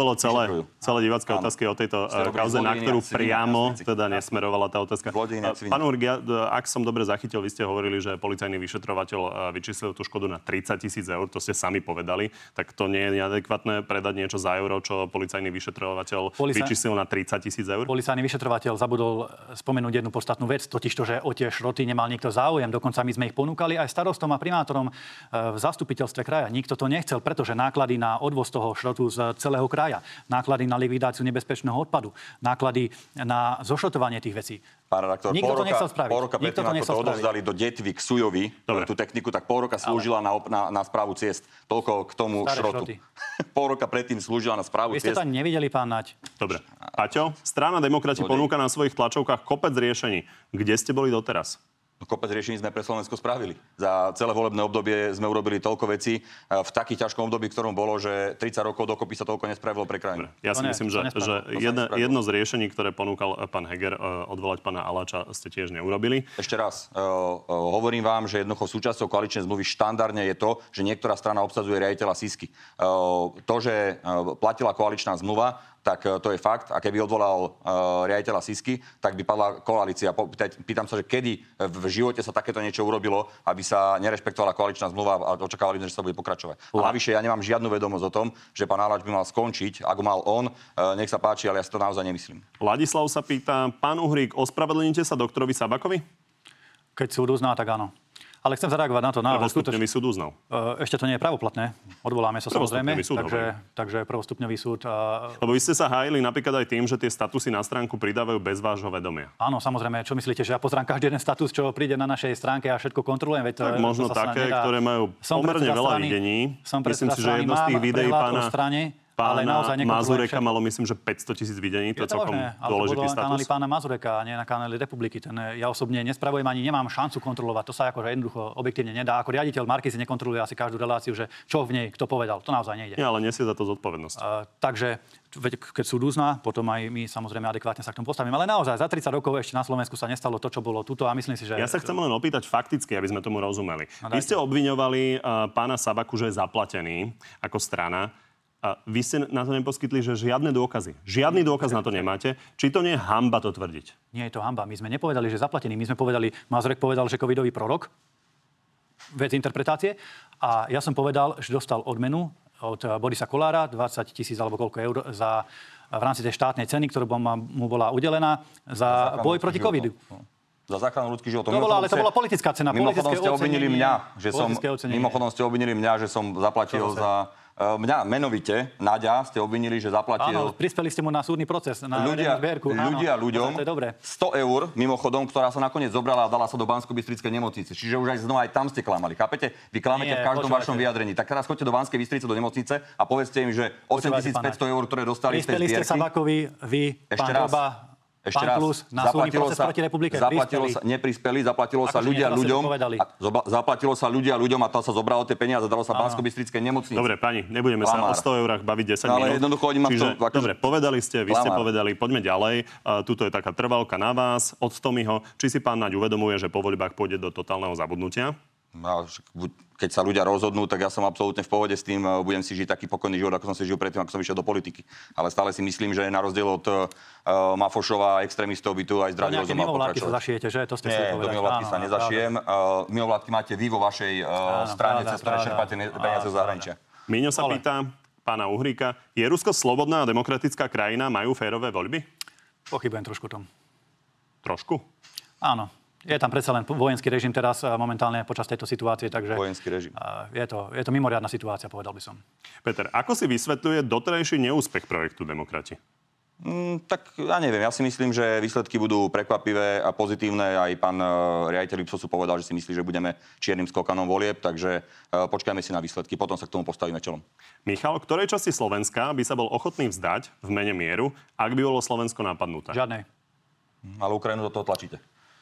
nebolo celé, celé divácké Áno. otázky o tejto Ste eh, kauze, na ktorú priamo teda nesmerovala tá otázka. Eh. Pán Urg, ja, ak som dobre zachytil, vy ste hovorili, že policajný vyšetrovateľ eh, vyčíslil tú škodu na 30 tisíc eur, to ste sami povedali, tak to nie je neadekvátne predať niečo za euro, čo policajný vyšetrovateľ Policaj- vyčíslil na 30 tisíc eur? Policajný vyšetrovateľ zabudol spomenúť jednu podstatnú vec, totiž to, že o tie šroty nemal nikto záujem. Dokonca my sme ich ponúkali aj starostom a primátorom v zastupiteľstve kraja. Nikto to nechcel, pretože náklady na odvoz toho šrotu z celého kraja, náklady na likvidáciu nebezpečného odpadu, náklady na zošrotovanie tých vecí. Pán redaktor, Nikto pol to roka, nechcel spraviť. Pol roka Nikto predtým, to ako to odovzdali do Detvy k Sujovi, Dobre. tú techniku, tak pol roka slúžila na, op- na, na správu ciest. Toľko k tomu Staré šrotu. šroty. [LAUGHS] pol roka predtým slúžila na správu Vy ste ciest. to nevideli, pán Naď. Dobre. Paťo, strana demokrati ponúka na svojich tlačovkách kopec riešení. Kde ste boli doteraz? No, Kopec riešení sme pre Slovensko spravili. Za celé volebné obdobie sme urobili toľko vecí e, v takých ťažkom období, ktorom bolo, že 30 rokov dokopy sa toľko nespravilo pre krajinu. Ja si ne, myslím, že, že jedno, jedno z riešení, ktoré ponúkal eh, pán Heger, eh, odvolať pána Aláča, ste tiež neurobili. Ešte raz, hovorím vám, že jednoducho súčasťou koaličnej zmluvy štandardne je to, že niektorá strana obsadzuje riaditeľa Sisky. To, že platila koaličná zmluva, tak uh, to je fakt. A keby odvolal uh, riaditeľa Sisky, tak by padla koalícia. Pýtam sa, že kedy v živote sa takéto niečo urobilo, aby sa nerešpektovala koaličná zmluva a očakávali, sme, že sa bude pokračovať. A navyše, ja nemám žiadnu vedomosť o tom, že pán Aláč by mal skončiť. Ak mal on, uh, nech sa páči, ale ja si to naozaj nemyslím. Ladislav sa pýta, pán Uhrík, ospravedlníte sa doktorovi Sabakovi? Keď súd uzná, tak áno. Ale chcem zareagovať na to. Na, Prvostupňový súd uznal. E, Ešte to nie je pravoplatné. Odvoláme sa samozrejme. Súd, takže, takže prvostupňový súd. e, Lebo vy ste sa hájili napríklad aj tým, že tie statusy na stránku pridávajú bez vášho vedomia. Áno, samozrejme. Čo myslíte, že ja pozrám každý jeden status, čo príde na našej stránke a všetko kontrolujem? Veď Tak možno také, nedá. ktoré majú Som pomerne veľa strany- videní. Som Myslím si, že jedno z tých videí o pána- ale naozaj Mazureka všetko. malo, myslím, že 500 tisíc videní. To je celkom možné, dôležitý status. pána Mazureka a nie na kanáli Republiky. Ten, eh, ja osobne nespravujem ani nemám šancu kontrolovať. To sa akože jednoducho objektívne nedá. Ako riaditeľ Markizy nekontroluje asi každú reláciu, že čo v nej kto povedal. To naozaj nejde. Nie, ale nesie za to zodpovednosť. Uh, takže veď, keď súd uzná, potom aj my samozrejme adekvátne sa k tomu postavíme. Ale naozaj za 30 rokov ešte na Slovensku sa nestalo to, čo bolo tuto a myslím si, že... Ja sa chcem len opýtať fakticky, aby sme tomu rozumeli. No, Vy ste obviňovali uh, pána Sabaku, že je zaplatený ako strana. A vy ste na to neposkytli, že žiadne dôkazy. Žiadny dôkaz na to nemáte. Či to nie je hamba to tvrdiť? Nie je to hamba. My sme nepovedali, že zaplatený. My sme povedali, Mazurek povedal, že covidový prorok. Vec interpretácie. A ja som povedal, že dostal odmenu od eh, Borisa Kolára 20 tisíc alebo koľko eur za v rámci tej štátnej ceny, ktorá mu bola udelená za záchranu boj proti covidu. No. Za záchranu ľudských životov. To bola, ale to bola politická cena, Mimochodom ste obvinili ocenenie, mňa, že som, mimochodom ste obvinili mňa, že som zaplatil za... e, Mňa menovite, Naďa, ste obvinili, že zaplatil... Áno, prispeli ste mu na súdny proces, na ľudia, zbierku. Áno, ľudia ľuďom To je dobré. 100 eur, mimochodom, ktorá sa nakoniec zobrala a dala sa do bansko bystrickej nemocnice. Čiže už aj znova aj tam ste klamali. Chápete? Vy klamete Nie, v každom počúvajte. vašom vyjadrení. Tak teraz choďte do Banskej Bystrice do nemocnice a povedzte im, že Počúvajte, 8500 pána. eur, ktoré dostali z tej Prispeli ste zbierky... Sabakovi, vy, Ešte pán raz. Roba, Ešte Pán raz, Klus, na súdny proces proti republike zaplatilo prispeli. sa, neprispeli, zaplatilo sa Akože ľudia ste ľuďom. to. A zoba- zaplatilo sa ľudia ľuďom a to sa zobralo tie peniaze, dalo sa bansko nemocnici. Dobre, pani, nebudeme sa o Klamár. 100 eurách baviť 10 No, ale minút. jednoducho oni Čiže, tom- akože- dobre, povedali ste, vy ste Klamár. povedali, poďme ďalej. Uh, tuto je taká trvalka na vás od Tomiho. Či si pán Naď uvedomuje, že po voľbách pôjde do totálneho zabudnutia? No, keď sa ľudia rozhodnú, tak ja som absolútne v pohode s tým, e, budem si žiť taký pokojný život, ako som si žil predtým, ako som išiel do politiky. Ale stále si myslím, že na rozdiel od uh, Mafošova a extrémistov by tu aj zdravý rozum mal mimovládky sa pokračovať. zašijete, že? To ste Nie, do mimovládky sa nezašijem. Uh, mimovládky máte vy vo vašej uh, Áno, strane, cez ktoré čerpáte peniaze zo zahraničia. Míňo sa Ale- pýta pána Uhríka, je Rusko slobodná a demokratická krajina, majú férové voľby? Pochybujem trošku tom. Trošku. Áno. Je tam predsa len vojenský režim teraz a momentálne počas tejto situácie, takže Vojenský režim. a, je, to, je to mimoriadná situácia, povedal by som. Peter, ako si vysvetľuje doterajší neúspech projektu Demokrati? Mm, tak ja neviem, ja si myslím, že výsledky budú prekvapivé a pozitívne. Aj pán uh, riaditeľ Ipsosu povedal, že si myslí, že budeme čiernym skokanom volieb, takže uh, počkajme si na výsledky, potom sa k tomu postavíme čelom. Michal, ktorej časti Slovenska by sa bol ochotný vzdať v mene mieru, ak by bolo Slovensko napadnuté? Žiadnej. Ale Ukrajinu do toho tlačíte.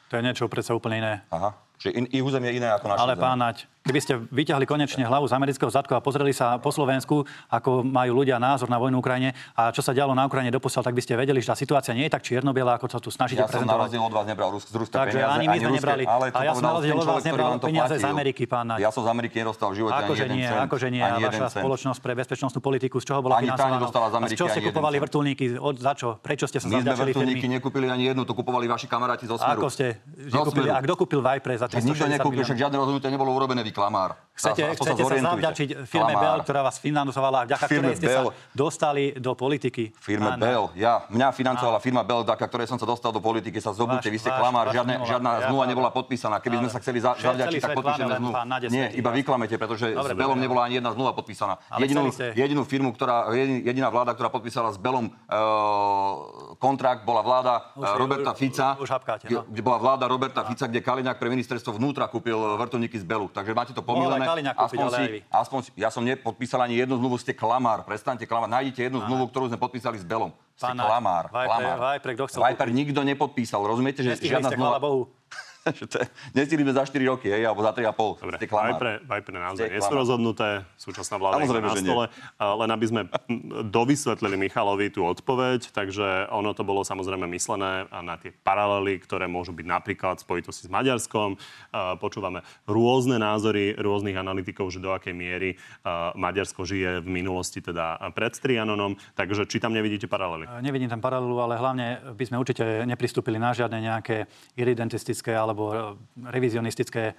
To je niečo predsa úplne iné. Aha. Čiže in, ich územie je iné ako naše Ale územie. pán Naď, keby ste vyťahli konečne hlavu z amerického zadku a pozreli sa po Slovensku, ako majú ľudia názor na vojnu Ukrajine a čo sa dialo na Ukrajine doposiaľ, tak by ste vedeli, že tá situácia nie je tak čierno-biela, ako sa tu snažíte Ja som na prezentovať. rozdiel od vás nebral Rus- z Ruska Takže peniaze. ani my sme ruské, nebrali. Ale A ja som na rozdiel od vás nebral peniaze z. Ameriky, pán Naď. Ja som z Ameriky nedostal v živote Akože ani nie, cent. akože nie. Ani vaša cent. spoločnosť pre bezpečnostnú politiku, z čoho bola Ani financovaná? z Ameriky z čoho ste kupovali vrtulníky? Od, za čo? Prečo ste sa My sme vrtulníky nekúpili ani jednu, to kupovali vaši kamaráti zo Smeru. Ako ste? A kto kúpil Vajpre za Nikto 360 nekúpil, však žiadne rozhodnutie nebolo urobené, vy klamár. Chcete, Aspoň chcete sa zavďačiť firme Klamár. Bell, ktorá vás financovala, vďaka Firme ktorej ste Bell. sa dostali do politiky. Firme Áno. Bell, ja. Mňa financovala firma Bell, vďaka ktorej som sa dostal do politiky, sa zobudte, vy ste váš- klamár, váš žiadne, žiadna ja zmluva nebola podpísaná. Keby sme Ale sa chceli za, zavďačiť, tak podpíšeme zmluvu. Nie, iba vás. vy klamete, pretože Dobre, s Bellom nebola ani jedna zmluva podpísaná. Jedinú, jedinú firmu, ktorá, jedin- jediná vláda, ktorá podpísala s Bellom uh, kontrakt, bola vláda uh, Roberta Fica. no. kde bola vláda Roberta Fica, kde Kaliňák pre ministerstvo vnútra kúpil vrtulníky z Bellu. Takže máte to pomílené. Kaliňák kúpiť, Aspoň ale si, aspoň ja som nepodpísal ani jednu zmluvu, ste klamár. Prestaňte klamať. Nájdite jednu zmluvu, ktorú sme podpísali s Belom. Ste klamár. Vajpre- klamár. Vajpre, kto chcel Viper nikto nepodpísal. Rozumiete, že Nestihli žiadna ste, zmluva... Bohu. [LAUGHS] že to je- za 4 roky, hej, alebo za 3,5. Dobre, Ste aj klamár. pre, aj pre naozaj Ste nie sú rozhodnuté. Súčasná vláda je na stole. A Len aby sme [LAUGHS] dovysvetlili Michalovi tú odpoveď, takže ono to bolo samozrejme myslené na tie paralely, ktoré môžu byť napríklad v spojitosti s Maďarskom. A Počúvame rôzne názory rôznych analytikov, že do akej miery a, Maďarsko žije v minulosti teda pred Trianonom. Takže či tam nevidíte paralely? Nevidím tam paralelu, ale hlavne by sme určite nepristúpili na žiadne nejaké iridentistické alebo revizionistické e,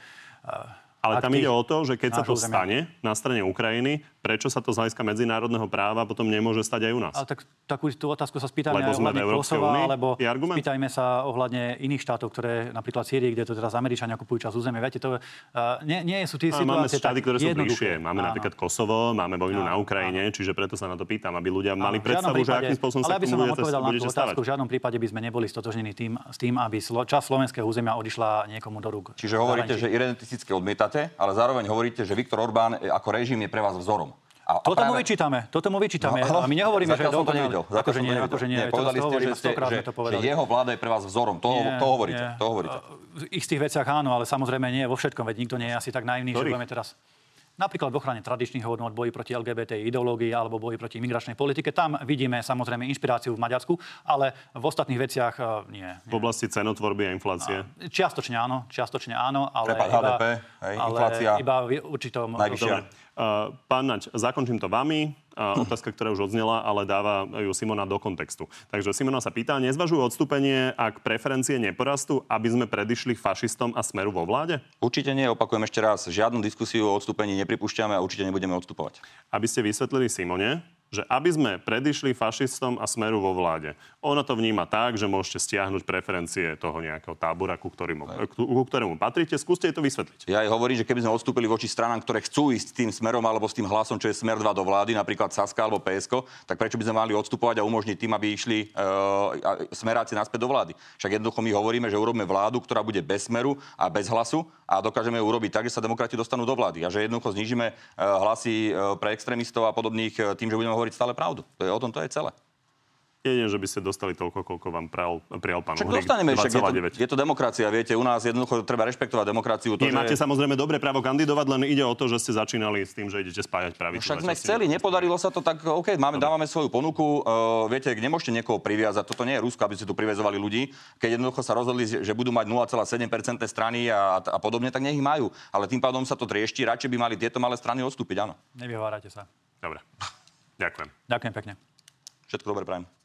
Ale tam ide o to, že keď sa to územia. stane na strane Ukrajiny, prečo sa to z hľadiska medzinárodného práva potom nemôže stať aj u nás? Ale tak, takú tú otázku sa spýtajme Lebo aj ohľadne Kosova, únii? alebo spýtajme sa ohľadne iných štátov, ktoré napríklad Sýrii, kde to teraz Američania kupujú čas územia. Viete, to uh, nie, nie sú tie Ale máme situácie štáty, ktoré sú jednoduché. bližšie. Máme Áno. napríklad Kosovo, máme vojnu Áno, na Ukrajine, čiže preto sa na to pýtam, aby ľudia mali Áno, žiadnom predstavu, že prípade- akým spôsobom ale sa aby som vám odpovedal na tú otázku, v žiadnom prípade by sme neboli stotožnení tým, s tým, aby časť slovenského územia odišla niekomu do rúk. Čiže hovoríte, že Zahraničí. identisticky odmietate, ale zároveň hovoríte, že Viktor Orbán e, ako režim je pre vás vzorom. A, a Toto mu vyčítame, toto mu vyčítame. No, a my nehovoríme, že je zatiaľ som to nevidel. Akože to nie, akože nie. Nie, povedali ste, že, ste, že, to že jeho vláda je pre vás vzorom. To, Nie, to hovoríte. nie. To hovoríte. V istých veciach áno, ale samozrejme nie vo všetkom, veď nikto nie je asi tak naivný, že Ktorých? budeme teraz Napríklad v ochrane tradičných hodnot, boji proti LGBT ideológii alebo boji proti imigračnej politike. Tam vidíme samozrejme inšpiráciu v Maďarsku, ale v ostatných veciach uh, nie. V oblasti cenotvorby a inflácie. Čiastočne áno, čiastočne áno, ale Prepad iba, HDP, hej, ale inflácia iba v určitom... najvyššia. Pán Naď, zakončím to vami. Uh, otázka, ktorá už odznela, ale dáva ju Simona do kontextu. Takže Simona sa pýta, nezvažujú odstúpenie, ak preferencie neporastú, aby sme predišli fašistom a smeru vo vláde? Určite nie, opakujem ešte raz, žiadnu diskusiu o odstúpení nepripúšťame a určite nebudeme odstupovať. Aby ste vysvetlili Simone, že aby sme predišli fašistom a smeru vo vláde. Ona to vníma tak, že môžete stiahnuť preferencie toho nejakého tábora, ku ktorému, ku, ktorému patríte. Skúste to vysvetliť. Ja aj hovorím, že keby sme odstúpili voči stranám, ktoré chcú ísť tým smerom alebo s tým hlasom, čo je smer 2 do vlády, napríklad Saska alebo PSK, tak prečo by sme mali odstupovať a umožniť tým, aby išli uh, smeráci naspäť do vlády? Však jednoducho my hovoríme, že urobíme vládu, ktorá bude bez smeru a bez hlasu a dokážeme ju urobiť tak, že sa demokrati dostanú do vlády a že jednoducho znížime uh, hlasy uh, pre extrémistov a podobných tým, že budeme hovoriť stále pravdu. To je o tom, to je celé. Jedine, že by ste dostali toľko, koľko vám prijal, prijal pán Však Uhrík, dostaneme, však je to, 2,9. je to demokracia, viete, u nás jednoducho treba rešpektovať demokraciu. To, Nie, že- máte samozrejme dobré právo kandidovať, len ide o to, že ste začínali s tým, že idete spájať pravicu. Však a sme chceli, nepodarilo sa to, tak OK, máme, dávame svoju ponuku. Uh, viete, nemôžete niekoho priviazať, toto nie je Rusko, aby ste tu privezovali ľudí. Keď jednoducho sa rozhodli, že budú mať 0,7% strany a, a podobne, tak nech ich majú. Ale tým pádom sa to triešti, radšej by mali tieto malé strany odstúpiť, áno. Nevyhovárate sa. Dobre. Ďakujem. Ďakujem pekne. Všetko dobre prajem.